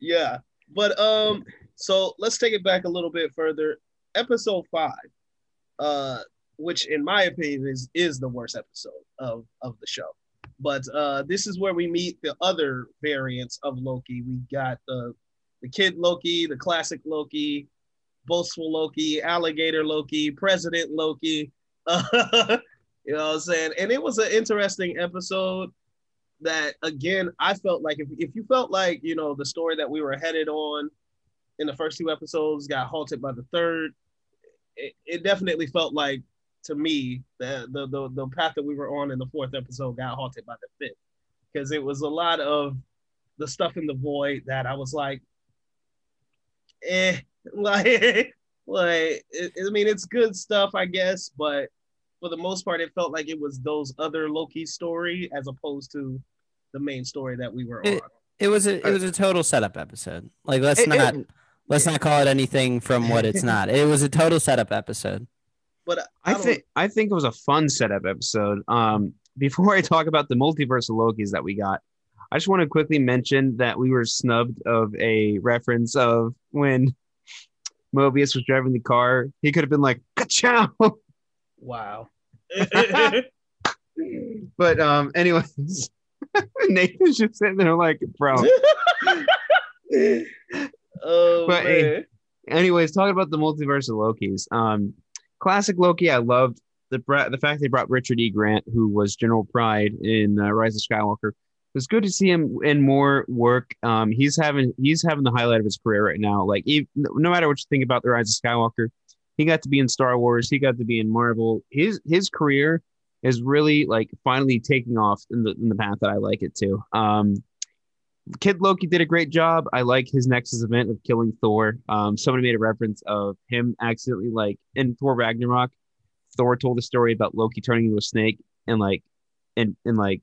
yeah. But um, so let's take it back a little bit further. Episode five, uh, which in my opinion is is the worst episode of of the show. But uh, this is where we meet the other variants of Loki. We got the the kid Loki, the classic Loki, boastful Loki, alligator Loki, President Loki. you know what I'm saying? And it was an interesting episode that again, I felt like if, if you felt like, you know, the story that we were headed on in the first two episodes got halted by the third, it, it definitely felt like to me the, the the the path that we were on in the fourth episode got halted by the fifth. Because it was a lot of the stuff in the void that I was like, eh, like, like it, I mean, it's good stuff, I guess, but for the most part, it felt like it was those other Loki story as opposed to the main story that we were on. It- It was a it was a total setup episode. Like let's It- it- not let's not call it anything from what it's not. It was a total setup episode. but I don't- think I think it was a fun setup episode. Um, before I talk about the multiverse of Lokis that we got, I just want to quickly mention that we were snubbed of a reference of when Mobius was driving the car. He could have been like, "Ka-chow!" wow. but um, anyways, Nathan's just sitting there like, "Bro." oh But, man. hey, anyways, talking about the multiverse of Loki's. Um, classic Loki, I loved the the fact they brought Richard E. Grant, who was General Pryde in uh, Rise of Skywalker. It was good to see him in more work. Um, he's having he's having the highlight of his career right now. Like, even, no matter what you think about the Rise of Skywalker, he got to be in Star Wars. He got to be in Marvel. His his career is really like finally taking off in the in the path that I like it to. Um, Kid Loki did a great job. I like his Nexus event of killing Thor. Um, somebody made a reference of him accidentally like in Thor Ragnarok. Thor told a story about Loki turning into a snake and like and and like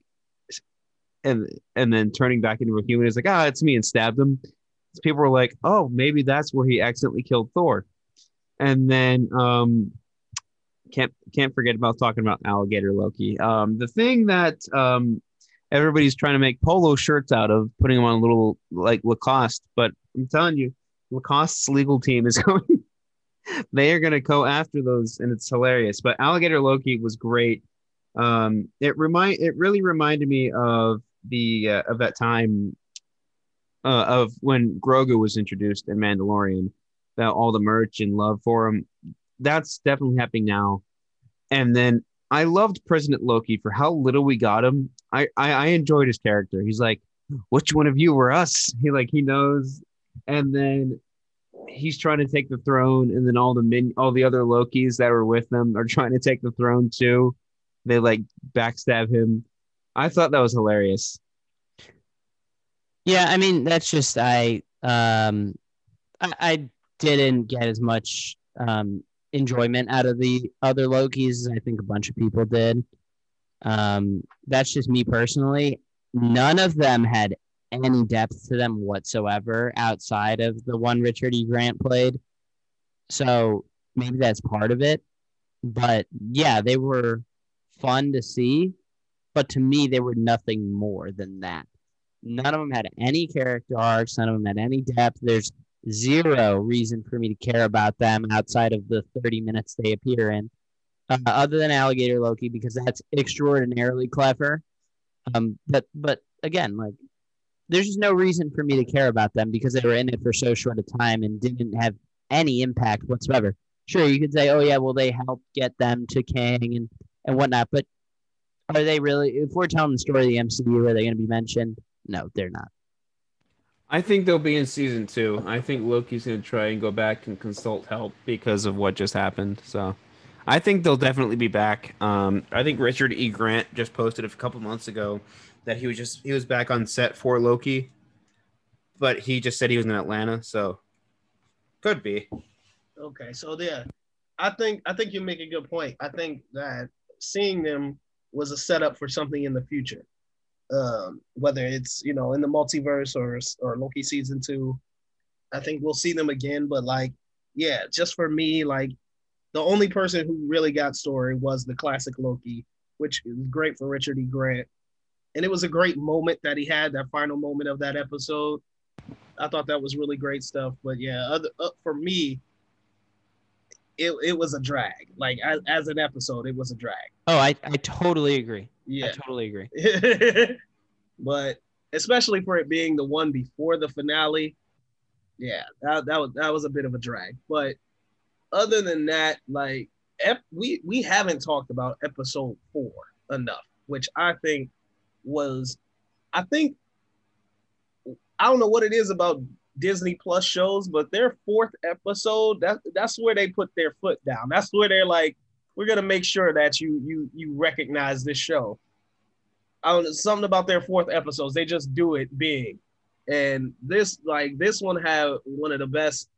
and and then turning back into a human. Is like ah, it's me, and stabbed him. So people were like, oh, maybe that's where he accidentally killed Thor. And then um, can't can't forget about talking about alligator Loki. Um, the thing that um, everybody's trying to make polo shirts out of, putting them on a little like Lacoste. But I'm telling you, Lacoste's legal team is going. they are going to go after those, and it's hilarious. But Alligator Loki was great. Um, it remind it really reminded me of the uh, of that time uh, of when Grogu was introduced in Mandalorian. That all the merch and love for him. That's definitely happening now. And then I loved President Loki for how little we got him. I, I I enjoyed his character. He's like, which one of you were us? He like he knows, and then he's trying to take the throne, and then all the min all the other Lokis that were with them are trying to take the throne too. They like backstab him. I thought that was hilarious. Yeah, I mean that's just I um I, I didn't get as much um, enjoyment out of the other Lokis. as I think a bunch of people did. Um, that's just me personally. None of them had any depth to them whatsoever outside of the one Richard E. Grant played. So maybe that's part of it. But yeah, they were fun to see. But to me, they were nothing more than that. None of them had any character arcs. None of them had any depth. There's zero reason for me to care about them outside of the 30 minutes they appear in, uh, other than Alligator Loki, because that's extraordinarily clever. Um, but but again, like there's just no reason for me to care about them because they were in it for so short a time and didn't have any impact whatsoever. Sure, you could say, oh yeah, well they helped get them to Kang and and whatnot, but are they really? If we're telling the story of the MCU, are they going to be mentioned? No, they're not. I think they'll be in season two. I think Loki's going to try and go back and consult help because of what just happened. So I think they'll definitely be back. Um, I think Richard E. Grant just posted a couple months ago that he was just he was back on set for Loki, but he just said he was in Atlanta. So could be. Okay, so yeah, I think I think you make a good point. I think that seeing them was a setup for something in the future, um, whether it's you know in the multiverse or or Loki season two. I think we'll see them again, but like, yeah, just for me, like the only person who really got story was the classic Loki, which is great for Richard E. Grant, and it was a great moment that he had that final moment of that episode. I thought that was really great stuff. But yeah, other, uh, for me, it, it was a drag. Like as, as an episode, it was a drag. Oh, I, I totally agree. I Yeah. totally agree. but especially for it being the one before the finale, yeah, that, that was that was a bit of a drag. But other than that, like ep- we we haven't talked about episode four enough, which I think was, I think, I don't know what it is about Disney Plus shows, but their fourth episode, that that's where they put their foot down. That's where they're like, we're gonna make sure that you you you recognize this show. I don't know, something about their fourth episodes. They just do it big. And this like this one had one of the best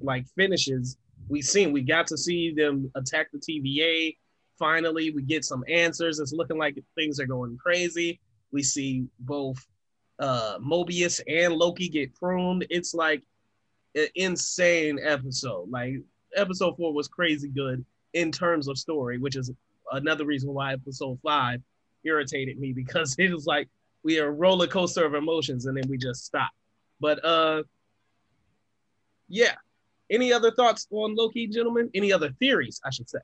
like finishes we've seen. We got to see them attack the TVA. Finally, we get some answers. It's looking like things are going crazy. We see both uh Mobius and Loki get pruned. It's like an insane episode. Like episode four was crazy good in terms of story, which is another reason why episode five irritated me because it was like we are a roller coaster of emotions and then we just stop. But uh yeah. Any other thoughts on Loki, gentlemen? Any other theories, I should say?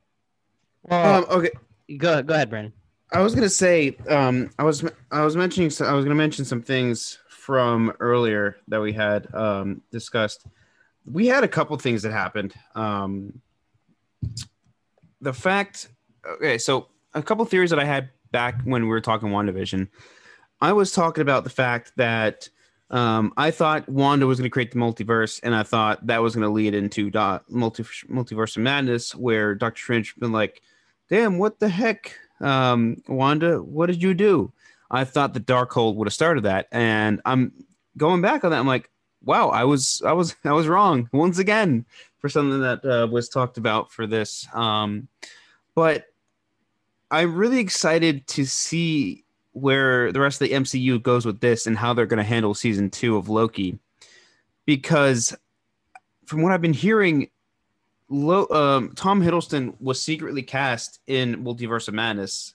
Um, okay, Go go ahead, Brandon. I was gonna say, um, I was I was mentioning so I was gonna mention some things from earlier that we had um, discussed. We had a couple things that happened. Um, the fact, okay, so a couple theories that I had back when we were talking WandaVision. I was talking about the fact that um, I thought Wanda was going to create the multiverse, and I thought that was going to lead into do- multi- multiverse of madness, where Doctor Strange been like, "Damn, what the heck, um, Wanda? What did you do?" I thought the Darkhold would have started that, and I'm going back on that. I'm like, wow, I was, I was, I was wrong once again for something that uh, was talked about for this. Um, but I'm really excited to see where the rest of the MCU goes with this and how they're going to handle season two of Loki, because from what I've been hearing, Lo- um, Tom Hiddleston was secretly cast in Multiverse of Madness.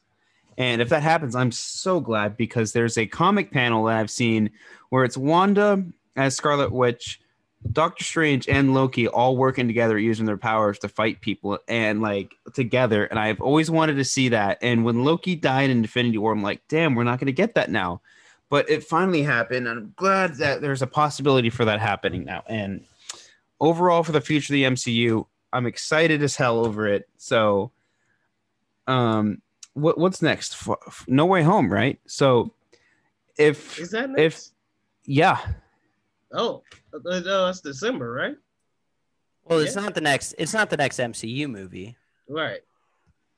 And if that happens, I'm so glad because there's a comic panel that I've seen where it's Wanda as Scarlet Witch, Doctor Strange, and Loki all working together using their powers to fight people and like together. And I've always wanted to see that. And when Loki died in Infinity War, I'm like, damn, we're not going to get that now. But it finally happened. And I'm glad that there's a possibility for that happening now. And overall, for the future of the MCU, I'm excited as hell over it. So, um, what what's next? F- f- no Way Home, right? So, if Is that if yeah, oh, uh, no, that's December, right? Well, it's Yeah. not the next. It's not the next MCU movie. Right.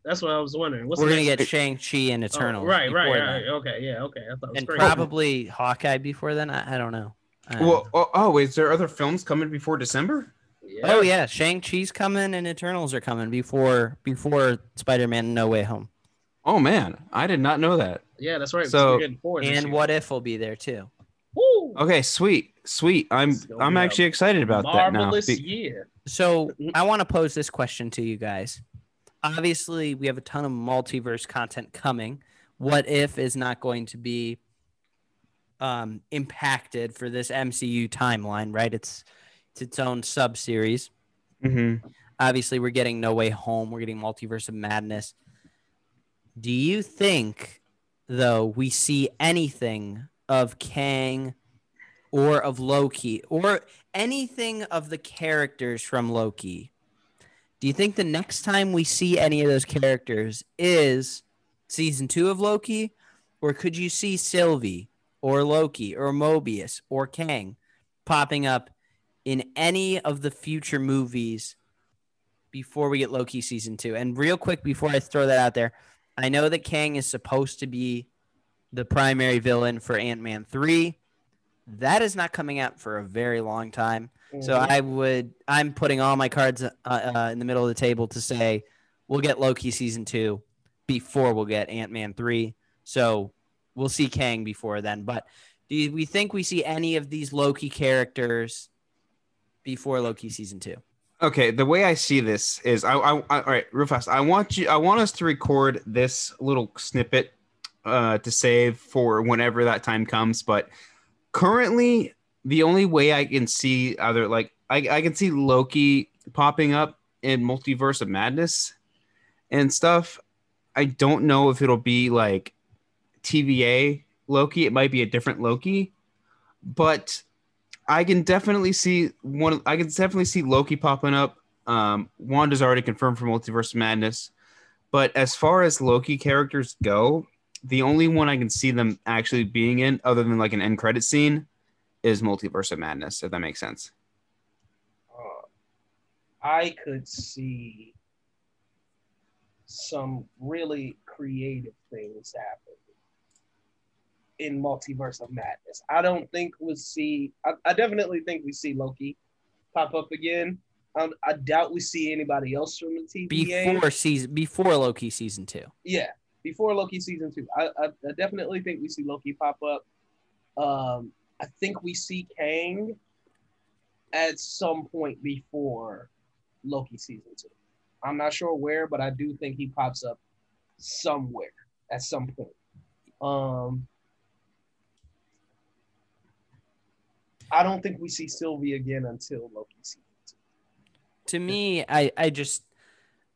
That's what I was wondering. What's We're gonna next- get Shang Chi and Oh, right, right, right. then. Okay, yeah, okay. I thought it was and crazy. probably Hawkeye before then. I, I don't know. I don't well, oh, oh, is there other films coming before December? Yeah. Oh yeah, Shang Chi's coming and Eternals are coming before before Spider Man No Way Home, Oh man, I did not know that. Yeah, that's right. So- we're getting four this and. What If will be there too. Woo! Okay, sweet, sweet. I'm I'm actually excited about that now. Marvelous year. So. I want to pose this question to you guys. Obviously, we have a ton of multiverse content coming. What if is not going to be um, impacted for this MCU timeline, right? It's it's its own sub series. Mhm. Obviously, we're getting No Way Home. We're getting Multiverse of Madness. Do you think, though, we see anything of Kang or of Loki or anything of the characters from Loki? Do you think the next time we see any of those characters is season two of Loki? Or could you see Sylvie or Loki or Mobius or Kang popping up in any of the future movies before we get Loki season two? And real quick, before I throw that out there, I know that Kang is supposed to be the primary villain for Ant Man 3. That is not coming out for a very long time. So Mhm. I would, I'm putting all my cards uh, uh, in the middle of the table to say we'll get Loki season two before we'll get Ant Man 3. So we'll see Kang before then. But do we think we see any of these Loki characters before Loki season two? Okay, the way I see this is, I, I, I all right, real fast. I want you, I want us to record this little snippet uh, to save for whenever that time comes. But currently, the only way I can see either like I, I can see Loki popping up in Multiverse of Madness and stuff. I don't know if it'll be like TVA Loki. It might be a different Loki, but I can definitely see one. I can definitely see Loki popping up. Um, Wanda's already confirmed for Multiverse of Madness, but as far as Loki characters go, the only one I can see them actually being in, other than like an end credit scene, is Multiverse of Madness. If that makes sense. Uh, I could see some really creative things happen in Multiverse of Madness. I don't think we'll see. I, I definitely think we see Loki pop up again. Um, I doubt we see anybody else from the TVA. Before season, before Loki season two. Yeah, before Loki season two. I, I, I definitely think we see Loki pop up. Um, I think we see Kang at some point before Loki season two. I'm not sure where, but I do think he pops up somewhere at some point. Um, I don't think we see Sylvie again until Loki season two. To me, I, I just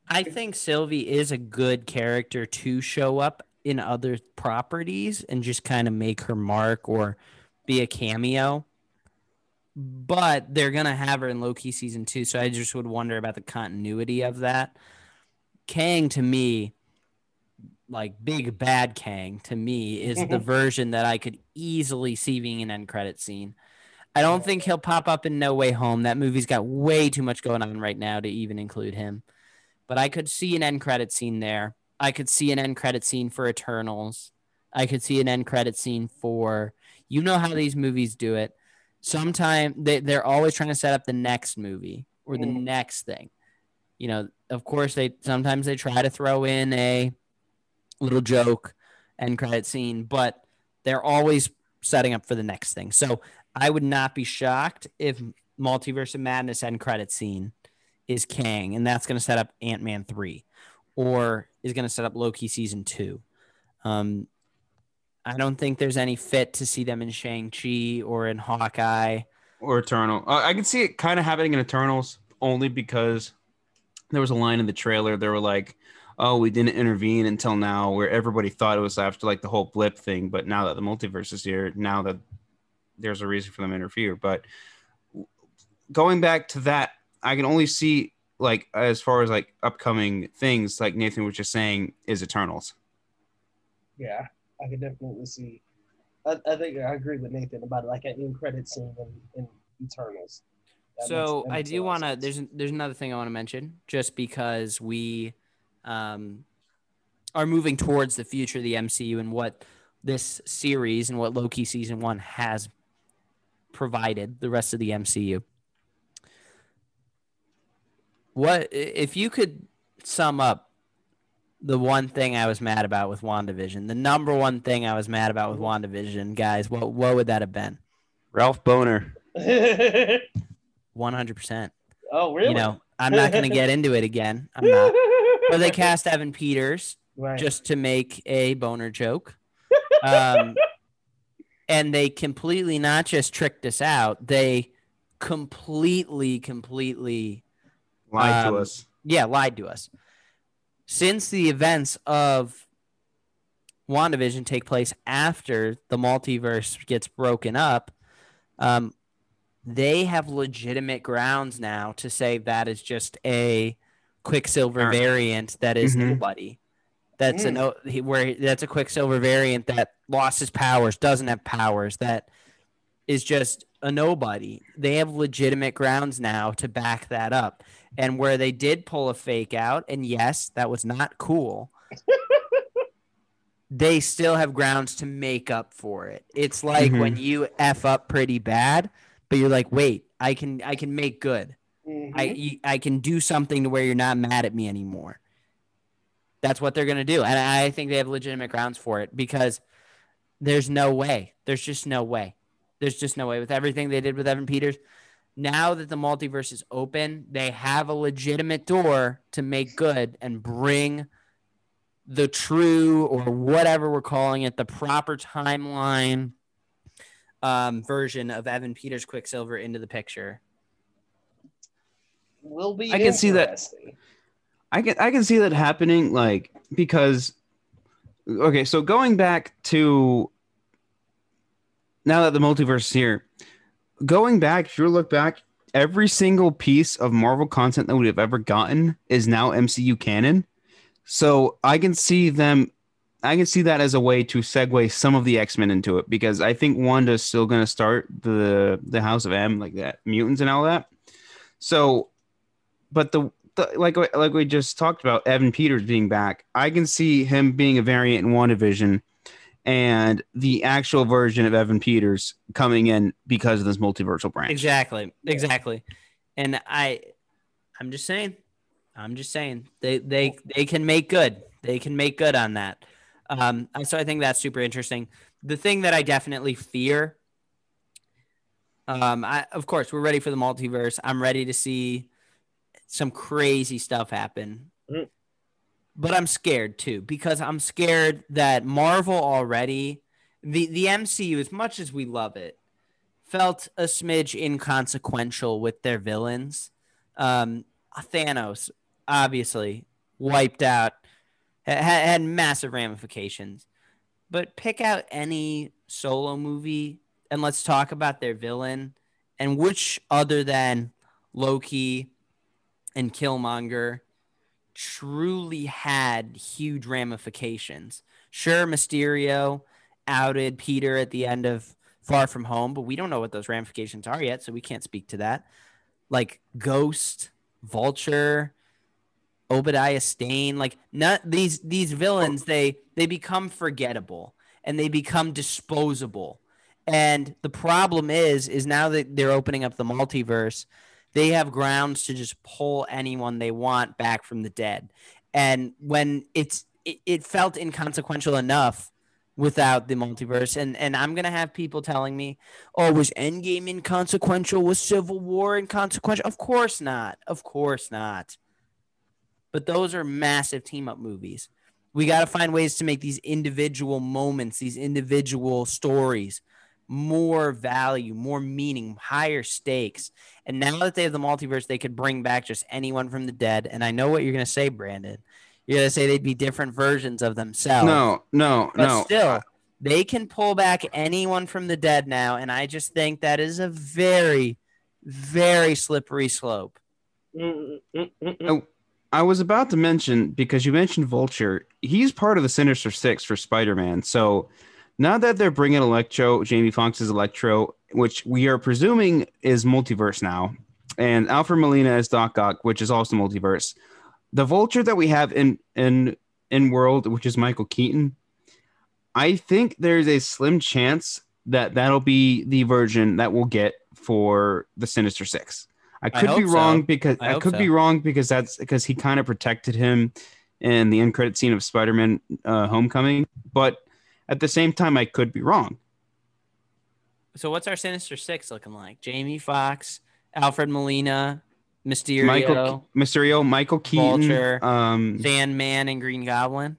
I think Sylvie is a good character to show up in other properties and just kind of make her mark or be a cameo. But they're gonna have her in Loki season two, so I just would wonder about the continuity of that. Kang to me, like big bad Kang to me, is the version that I could easily see being an end credit scene. I don't think he'll pop up in No Way Home. That movie's got way too much going on right now to even include him. But I could see an end credit scene there. I could see an end credit scene for Eternals. I could see an end credit scene for you know how these movies do it. Sometime they, they're always trying to set up the next movie or the Mhm. next thing. You know, of course they sometimes they try to throw in a little joke end credit scene, but they're always setting up for the next thing. So I would not be shocked if Multiverse of Madness end credit scene is Kang, and that's going to set up Ant Man three, or is going to set up Loki season two. Um, I don't think there's any fit to see them in Shang Chi or in Hawkeye. or Eternal. Uh, I can see it kind of happening in Eternals only because there was a line in the trailer. They were like, "Oh, we didn't intervene until now," where everybody thought it was after like the whole blip thing. But now that the multiverse is here, now that there's a reason for them to interfere. But going back to that, I can only see like as far as like upcoming things, like Nathan was just saying, is Eternals. Yeah, I can definitely see. I, I think I agree with Nathan about it, like an end credit scene in, in Eternals. That so makes- that I do want to. There's there's another thing I want to mention, just because we um, are moving towards the future of the MCU and what this series and what Loki season one has provided the rest of the MCU. What if you could sum up the one thing I was mad about with WandaVision? The number one thing I was mad about with WandaVision, guys. What what would that have been? Ralph Bohner. One hundred percent. oh, really? You know, I'm not going to get into it again. I'm not. Or they cast Evan Peters right. just to make a boner joke. Um, and they completely not just tricked us out, they completely, completely, Lied Um, to us. yeah, lied to us. Since the events of WandaVision take place after the multiverse gets broken up, um, they have legitimate grounds now to say that is just a Quicksilver variant that is Mhm. nobody. That's a no, he- where that's a Quicksilver variant that lost his powers, doesn't have powers, that is just a nobody. They have legitimate grounds now to back that up. And where they did pull a fake out, and yes, that was not cool. they still have grounds to make up for it. It's like when you f up pretty bad, but you're like, wait, I can I can make good. Mhm. I I can do something to where you're not mad at me anymore. That's what they're gonna do, and I think they have legitimate grounds for it because there's no way. There's just no way. There's just no way with everything they did with Evan Peters. Now that the multiverse is open, they have a legitimate door to make good and bring the true or whatever we're calling it, the proper timeline um, version of Evan Peters Quicksilver into the picture. Will be. I can see that- interesting. I can I can see that happening, like because okay, so going back to now that the multiverse is here, going back, if you look back, every single piece of Marvel content that we've ever gotten is now MCU canon. So I can see them I can see that as a way to segue some of the X-Men into it because I think Wanda's still gonna start the the House of M, like that mutants and all that. So but the, the like like we just talked about Evan Peters being back, I can see him being a variant in WandaVision and the actual version of Evan Peters coming in because of this multiversal branch. Exactly. Exactly. And I I'm just saying. I'm just saying. They they they can make good. They can make good on that. Um so I think that's super interesting. The thing that I definitely fear um I of course we're ready for the multiverse. I'm ready to see some crazy stuff happen. Mhm. But I'm scared too because I'm scared that Marvel already the the MCU as much as we love it felt a smidge inconsequential with their villains. Um, Thanos, obviously, wiped out, ha- had massive ramifications. But pick out any solo movie and let's talk about their villain and which other than Loki and Killmonger truly had huge ramifications. Sure, Mysterio outed Peter at the end of Far From Home, but we don't know what those ramifications are yet, so we can't speak to that. Like Ghost, Vulture, Obadiah Stane, like not these these villains, they they become forgettable and they become disposable. And the problem is, is now that they're opening up the multiverse, they have grounds to just pull anyone they want back from the dead. And when it's it, it felt inconsequential enough without the multiverse. And and I'm gonna have people telling me, "Oh, was Endgame inconsequential? Was Civil War inconsequential?" Of course not. Of course not. But those are massive team up movies. We got to find ways to make these individual moments, these individual stories, more value, more meaning, higher stakes. And now that they have the multiverse, they could bring back just anyone from the dead. And I know what you're gonna say, Brandon. You're gonna say they'd be different versions of themselves. No, no, But no. still, they can pull back anyone from the dead now, and I just think that is a very, very slippery slope. Mm, mm. I was about to mention because you mentioned Vulture. He's part of the Sinister Six for Spider-Man. So now that they're bringing Electro, Jamie Foxx's Electro, which we are presuming is multiverse now, and Alfred Molina as Doc Ock, which is also multiverse. The Vulture that we have in in in World, which is Michael Keaton, I think there's a slim chance that that'll be the version that we'll get for the Sinister Six. I I could be wrong so. because I I, could so. be wrong because that's because he kind of protected him in the end credit scene of Spider-Man uh, Homecoming, but at the same time I could be wrong. So what's our Sinister Six looking like? Jamie Foxx, Alfred Molina, Mysterio, Michael Mysterio, Michael Keaton. Vulture. Um, Sandman, and Green Goblin.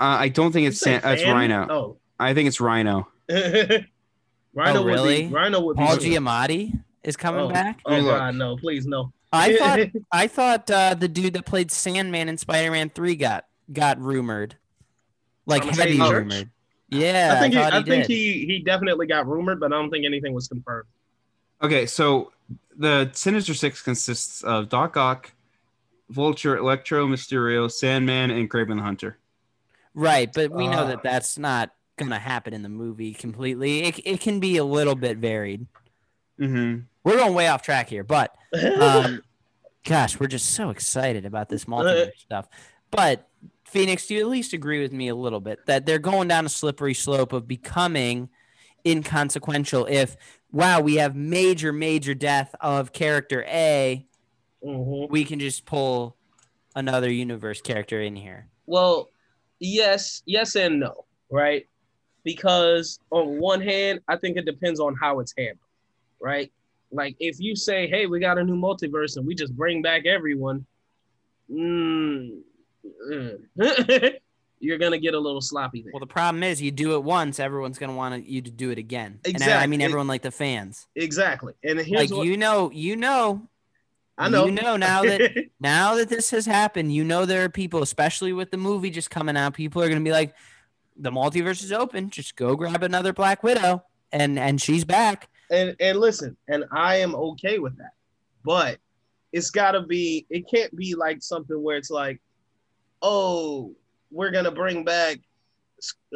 uh, I don't think it's say San- it's? Rhino. Oh. I think it's Rhino. Rhino Oh, really? would be Rhino would Paul be Giamatti is coming Oh. back. Oh god, no, please no. I thought I thought uh, the dude that played Sandman in Spider-Man Three got got rumored, like Thomas heavy Haden rumored. Yeah, I think he, I he think did. he he definitely got rumored, but I don't think anything was confirmed. Okay, so the Sinister Six consists of Doc Ock, Vulture, Electro, Mysterio, Sandman, and Kraven the Hunter. Right, but we know Uh. that that's not gonna happen in the movie completely. It it can be a little bit varied. Mm-hmm. We're going way off track here, but um, gosh, we're just so excited about this multiverse stuff. But Phoenix, do you at least agree with me a little bit that they're going down a slippery slope of becoming inconsequential? If wow, we have major, major death of character A, Mhm. we can just pull another universe character in here. Well, yes, yes and no, right? Because on one hand, I think it depends on how it's handled, right? Like if you say, "Hey, we got a new multiverse and we just bring back everyone," mm. Mm. you're gonna get a little sloppy there. Well, the problem is you do it once, everyone's gonna want you to do it again. And I- I mean Exactly. everyone like the fans. Exactly. And here's like what you know, you know, I know. You know now that now that this has happened, you know there are people, especially with the movie just coming out, people are gonna be like, the multiverse is open. Just go grab another Black Widow, and and she's back. and and listen, and I am okay with that. But it's got to be it can't be like something where it's like, "Oh, we're going to bring back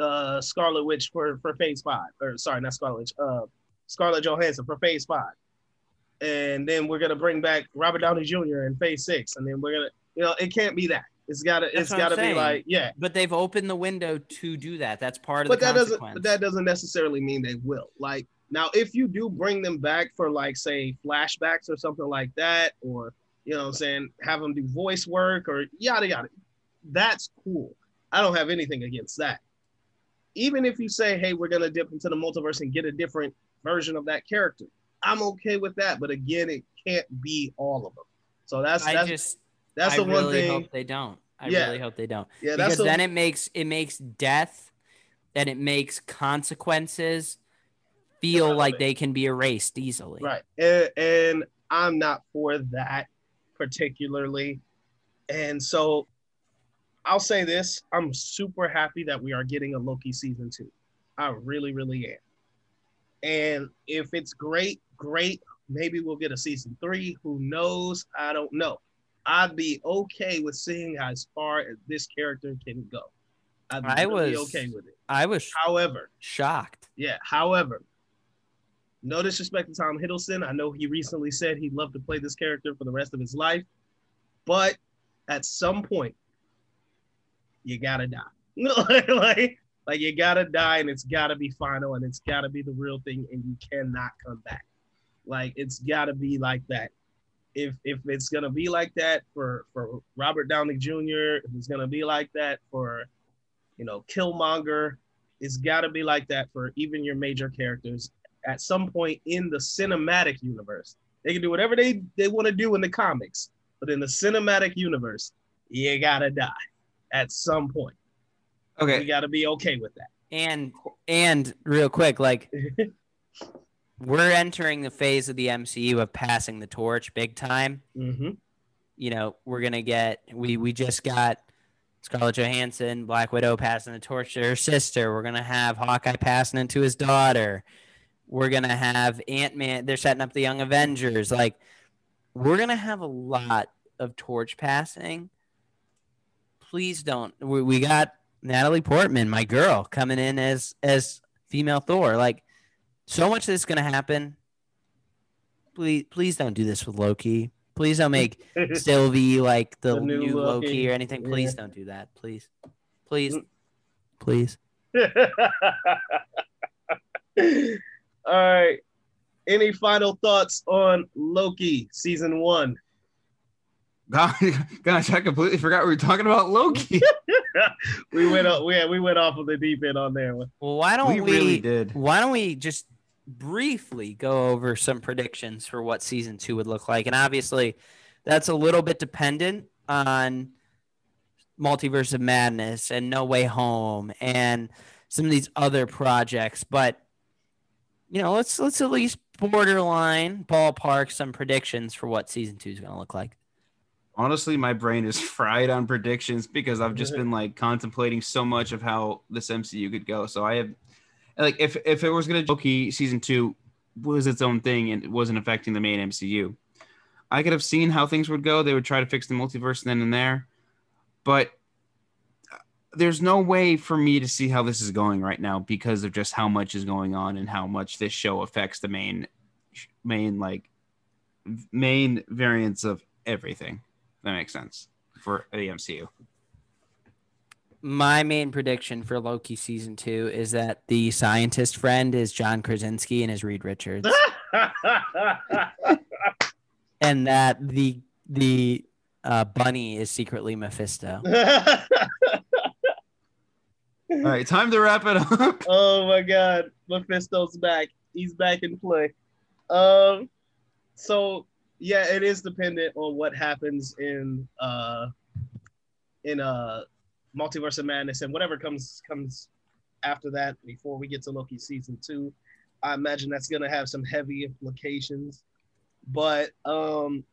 uh Scarlet Witch for for phase 5." Or sorry, not Scarlet Witch, uh Scarlett Johansson for phase 5. And then we're going to bring back Robert Downey Jr. in phase 6 and then we're going to you know, it can't be that. It's got to That's it's what I'm got to be like, yeah. But they've opened the window to do that. That's part of but the that doesn't but that doesn't necessarily mean they will like now if you do bring them back for like say flashbacks or something like that or you know what i'm saying have them do voice work or yada yada that's cool i don't have anything against that even if you say hey we're going to dip into the multiverse and get a different version of that character i'm okay with that but again it can't be all of them so that's I that's just that's I the one really thing hope they don't. I Yeah. really hope they don't. yeah that's because the, then it makes it makes death and it makes consequences feel like they can be erased easily. Right. And, and I'm not for that particularly. And so I'll say this I'm super happy that we are getting a Loki season two. I really, really am. And if it's great, great. Maybe we'll get a season three. Who knows? I don't know. I'd be okay with seeing as far as this character can go. I'd I was- okay with it. I was However, shocked. yeah. However, no disrespect to Tom Hiddleston. I know he recently said he'd love to play this character for the rest of his life, but at some point, you gotta die. like, like you gotta die, and it's gotta be final, and it's gotta be the real thing, and you cannot come back. Like it's gotta be like that. If if it's gonna be like that for for Robert Downey Jr., if it's gonna be like that for, you know, Killmonger, it's got to be like that for even your major characters at some point in the cinematic universe. They can do whatever they, they want to do in the comics, but in the cinematic universe, you got to die at some point. You Okay. got to be okay with that. And and real quick, like we're entering the phase of the MCU of passing the torch big time. hmm You know, we're gonna get we we just got Scarlett Johansson, Black Widow passing the torch to her sister. We're gonna have Hawkeye passing it to his daughter. We're gonna have Ant Man. They're setting up the Young Avengers. Like, we're gonna have a lot of torch passing. Please don't. We, we got Natalie Portman, my girl, coming in as as female Thor. Like, so much of this is gonna happen. Please, please don't do this with Loki. Please don't make Sylvie like the, The new new, Loki. Loki. or anything. Please Yeah. don't do that. Please, please, Mm. please. All right. any final thoughts on Loki season one? God, gosh, I completely forgot we were talking about Loki. we went up, we, we went off of the deep end on there. Well, why don't we we, really did. why don't we just briefly go over some predictions for what season two would look like? And obviously, that's a little bit dependent on Multiverse of Madness and No Way Home and some of these other projects. But you know, let's let's at least borderline ballpark some predictions for what season two is going to look like. Honestly, my brain is fried on predictions because I've just been like contemplating so much of how this MCU could go. So I have like if if it was gonna Loki season two was its own thing and it wasn't affecting the main MCU, I could have seen how things would go. They would try to fix the multiverse then and there, but uh, there's no way for me to see how this is going right now because of just how much is going on and how much this show affects the main main like main variants of everything. That makes sense for the MCU. My main prediction for Loki season two is that the scientist friend is John Krasinski and is Reed Richards, and that the the uh, bunny is secretly Mephisto. All right, time to wrap it up. oh my god, Mephisto's back. He's back in play. Um, so yeah, it is dependent on what happens in uh in uh Multiverse of Madness and whatever comes comes after that before we get to Loki season two. I imagine that's gonna have some heavy implications. But um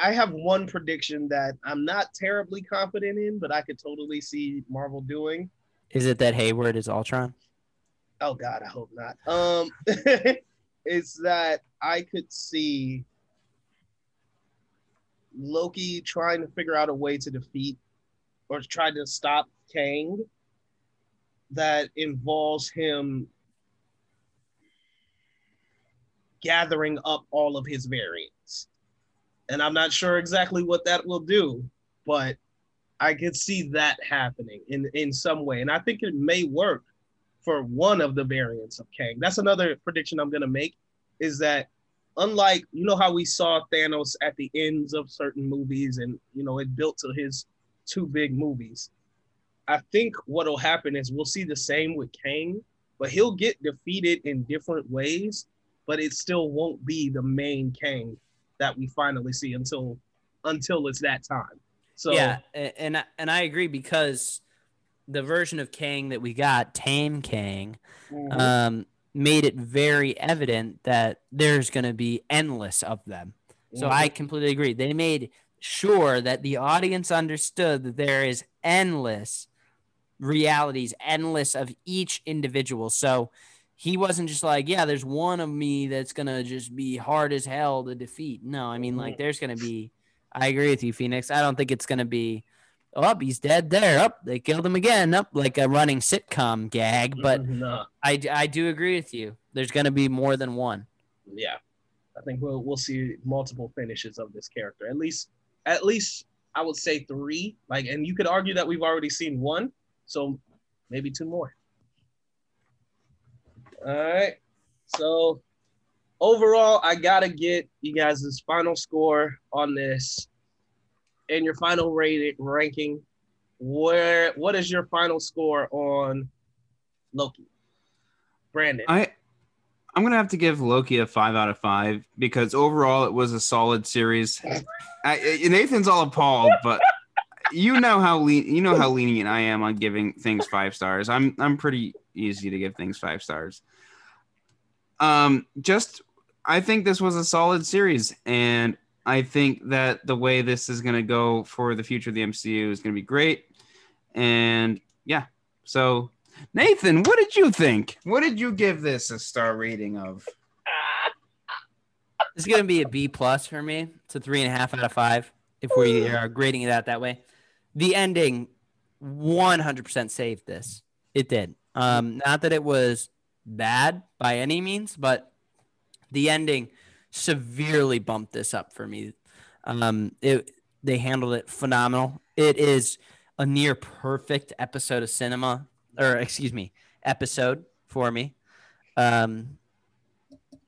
I have one prediction that I'm not terribly confident in, but I could totally see Marvel doing. Is it that Hayward is Ultron? Oh God, I hope not. Um, it's that I could see Loki trying to figure out a way to defeat or try to stop Kang that involves him gathering up all of his variants. And I'm not sure exactly what that will do, but I could see that happening in, in some way. And I think it may work for one of the variants of Kang. That's another prediction I'm going to make is that unlike, you know, how we saw Thanos at the ends of certain movies and, you know, it built to his two big movies. I think what'll happen is we'll see the same with Kang, but he'll get defeated in different ways, but it still won't be the main Kang that we finally see until until it's that time. So yeah, and and I agree because the version of Kang that we got, Tame Kang, mhm. um, made it very evident that there's going to be endless of them. So I completely agree. They made sure that the audience understood that there is endless realities, endless of each individual. So he wasn't just like, yeah, there's one of me that's going to just be hard as hell to defeat. No, I mean, like, mm-hmm. there's going to be, I agree with you, Phoenix. I don't think it's going to be, oh, he's dead there. Up, they killed him again. Up, like a running sitcom gag. But no. I, I do agree with you. There's going to be more than one. yeah, I think we'll we'll see multiple finishes of this character. At least, at least I would say three. Like, and you could argue that we've already seen one, so maybe two more. All right. So overall, I gotta get you guys' final score on this and your final rated ranking. Where what is your final score on Loki? Brandon. I I'm gonna have to give Loki a five out of five because overall it was a solid series. I- Nathan's all appalled, but you know how le- you know how lenient I am on giving things five stars. I'm I'm pretty easy to give things five stars. Um, just I think this was a solid series, and I think that the way this is gonna go for the future of the MCU is gonna be great. And yeah, so Nathan, what did you think? What did you give this a star rating of? It's gonna be a B plus for me. It's a three and a half out of five if we are grading it out that way. The ending, one hundred percent saved this. It did. Um, not that it was bad by any means, but the ending severely bumped this up for me. Um, it they handled it phenomenal. It is a near perfect episode of cinema, or excuse me, episode for me. Um,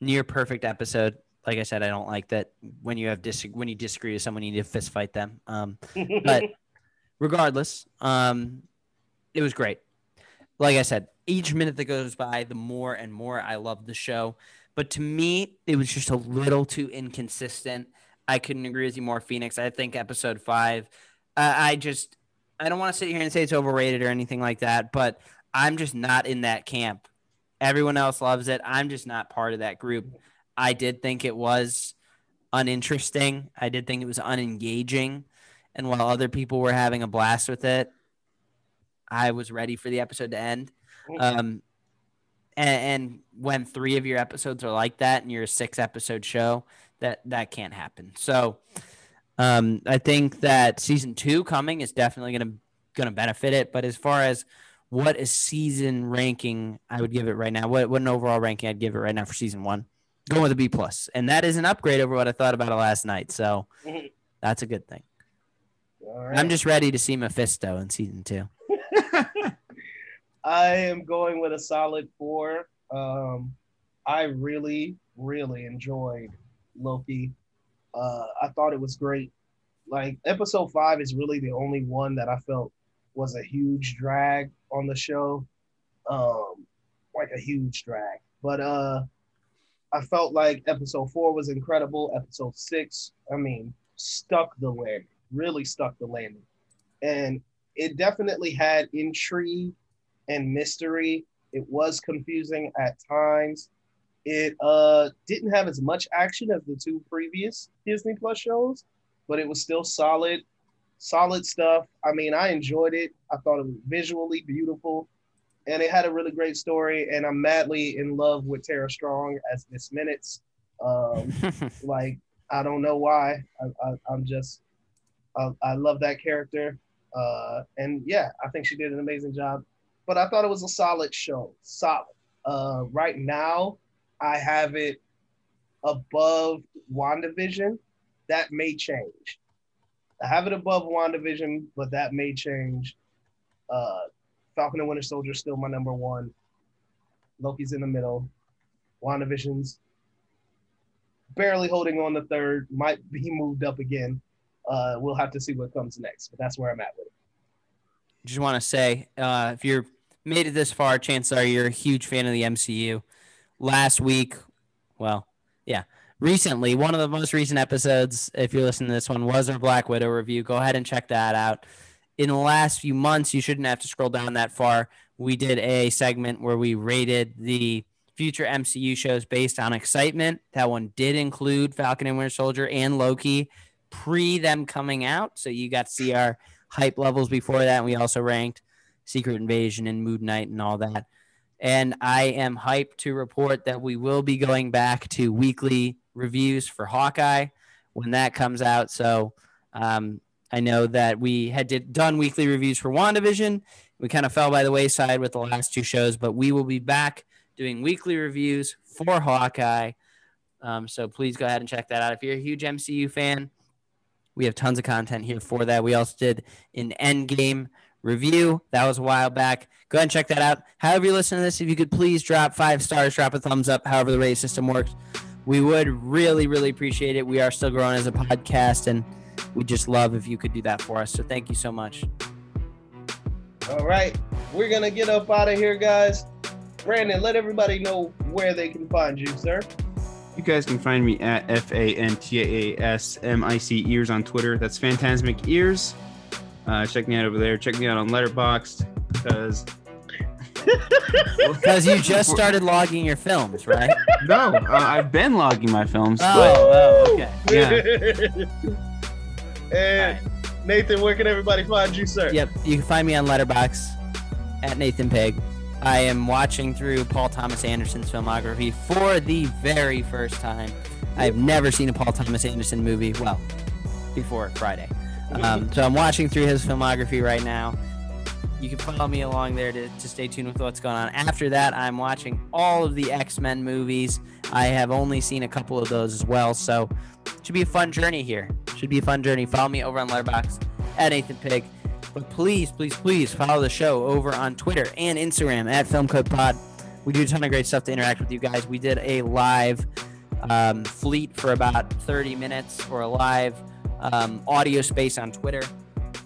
near perfect episode. Like I said, I don't like that when you have dis- when you disagree with someone, you need to fist fight them. Um, but regardless, um, it was great. Like I said, each minute that goes by, the more and more I love the show. But to me, it was just a little too inconsistent. I couldn't agree with you more, Phoenix. I think episode five, uh, I just, I don't want to sit here and say it's overrated or anything like that, but I'm just not in that camp. Everyone else loves it. I'm just not part of that group. I did think it was uninteresting. I did think it was unengaging. And while other people were having a blast with it, I was ready for the episode to end. Um, and, and when three of your episodes are like that and you're a six episode show, that that can't happen. So um, I think that season two coming is definitely gonna gonna benefit it. But as far as what a season ranking I would give it right now, what what an overall ranking I'd give it right now for season one, going with a B plus, and that is an upgrade over what I thought about it last night. So Mhm. that's a good thing. All I'm just ready to see Mephisto in season two. I am going with a solid four. Um, I really, really enjoyed Loki. Uh, I thought it was great. Like episode five is really the only one that I felt was a huge drag on the show. Um, like a huge drag. But uh I felt like episode four was incredible. Episode six, I mean, stuck the landing, really stuck the landing. And it definitely had intrigue and mystery. It was confusing at times. It uh didn't have as much action as the two previous Disney Plus shows, but it was still solid, solid stuff. I mean, I enjoyed it. I thought it was visually beautiful, and it had a really great story. And I'm madly in love with Tara Strong as Miss Minutes. Um, like I don't know why. I, I, I'm just I, I love that character. Uh, and yeah, I think she did an amazing job. But I thought it was a solid show. Solid. Uh, right now, I have it above WandaVision. That may change. I have it above WandaVision, but that may change. Uh, Falcon and Winter Soldier is still my number one. Loki's in the middle. WandaVision's barely holding on the third. Might be moved up again. Uh, we'll have to see what comes next, but that's where I'm at with it. Just want to say uh, if you're made it this far chances are you're a huge fan of the mcu last week well yeah recently one of the most recent episodes if you're listening to this one was our black widow review. Go ahead and check that out. In the last few months you shouldn't have to scroll down that far. We did a segment where we rated the future mcu shows based on excitement. That one did include falcon and winter soldier and loki pre them coming out. So you got to see our hype levels before that. And we also ranked Secret Invasion and Moon Knight and all that. And I am hyped to report that we will be going back to weekly reviews for Hawkeye when that comes out. So um, I know that we had did, done weekly reviews for WandaVision. We kind of fell by the wayside with the last two shows, but we will be back doing weekly reviews for Hawkeye. Um, so please go ahead and check that out. If you're a huge MCU fan, we have tons of content here for that. We also did an Endgame review. That was a while back. Go ahead and check that out. However, you listen to this, if you could please drop five stars, drop a thumbs up, however the rating system works. We would really, really appreciate it. We are still growing as a podcast, and we just love if you could do that for us. So thank you so much. All right, we're gonna get up out of here, guys. Brandon, let everybody know where they can find you, sir. You guys can find me at F A N T A S M I C ears on Twitter. That's Fantasmic Ears. Uh, check me out over there. Check me out on Letterboxd because Because you just started logging your films, right? no, uh, I've been logging my films. but Oh, oh okay. yeah, and Nathan, where can everybody find you, sir? Yep, you can find me on Letterboxd at Nathan Pig. I am watching through Paul Thomas Anderson's filmography for the very first time. I have never seen a Paul Thomas Anderson movie. Well, before Friday. Um, so I'm watching through his filmography right now. You can follow me along there to, to stay tuned with what's going on. After that, I'm watching all of the X Men movies. I have only seen a couple of those as well. So it should be a fun journey here. Should be a fun journey. Follow me over on Letterboxd at Nathan Pig. But please, please, please follow the show over on Twitter and Instagram at Film Code Pod. We do a ton of great stuff to interact with you guys. We did a live um, fleet for about 30 minutes for a live um, audio space on Twitter.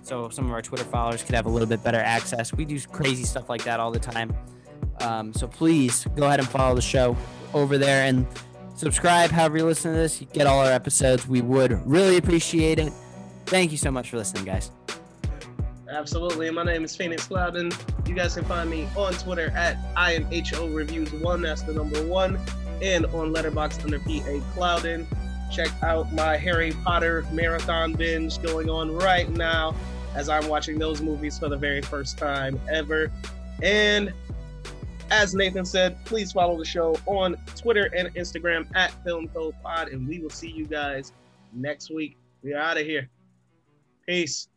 So some of our Twitter followers could have a little bit better access. We do crazy stuff like that all the time. Um, so please go ahead and follow the show over there and subscribe. However you listen to this, you get all our episodes. We would really appreciate it. Thank you so much for listening, guys. Absolutely. My name is Phoenix Clouden. You guys can find me on Twitter at IMHO Reviews One. That's the number one. And on Letterboxd under PA Clouden. Check out my Harry Potter marathon binge going on right now as I'm watching those movies for the very first time ever. And as Nathan said, please follow the show on Twitter and Instagram at Film Pod, and we will see you guys next week. We are out of here. Peace.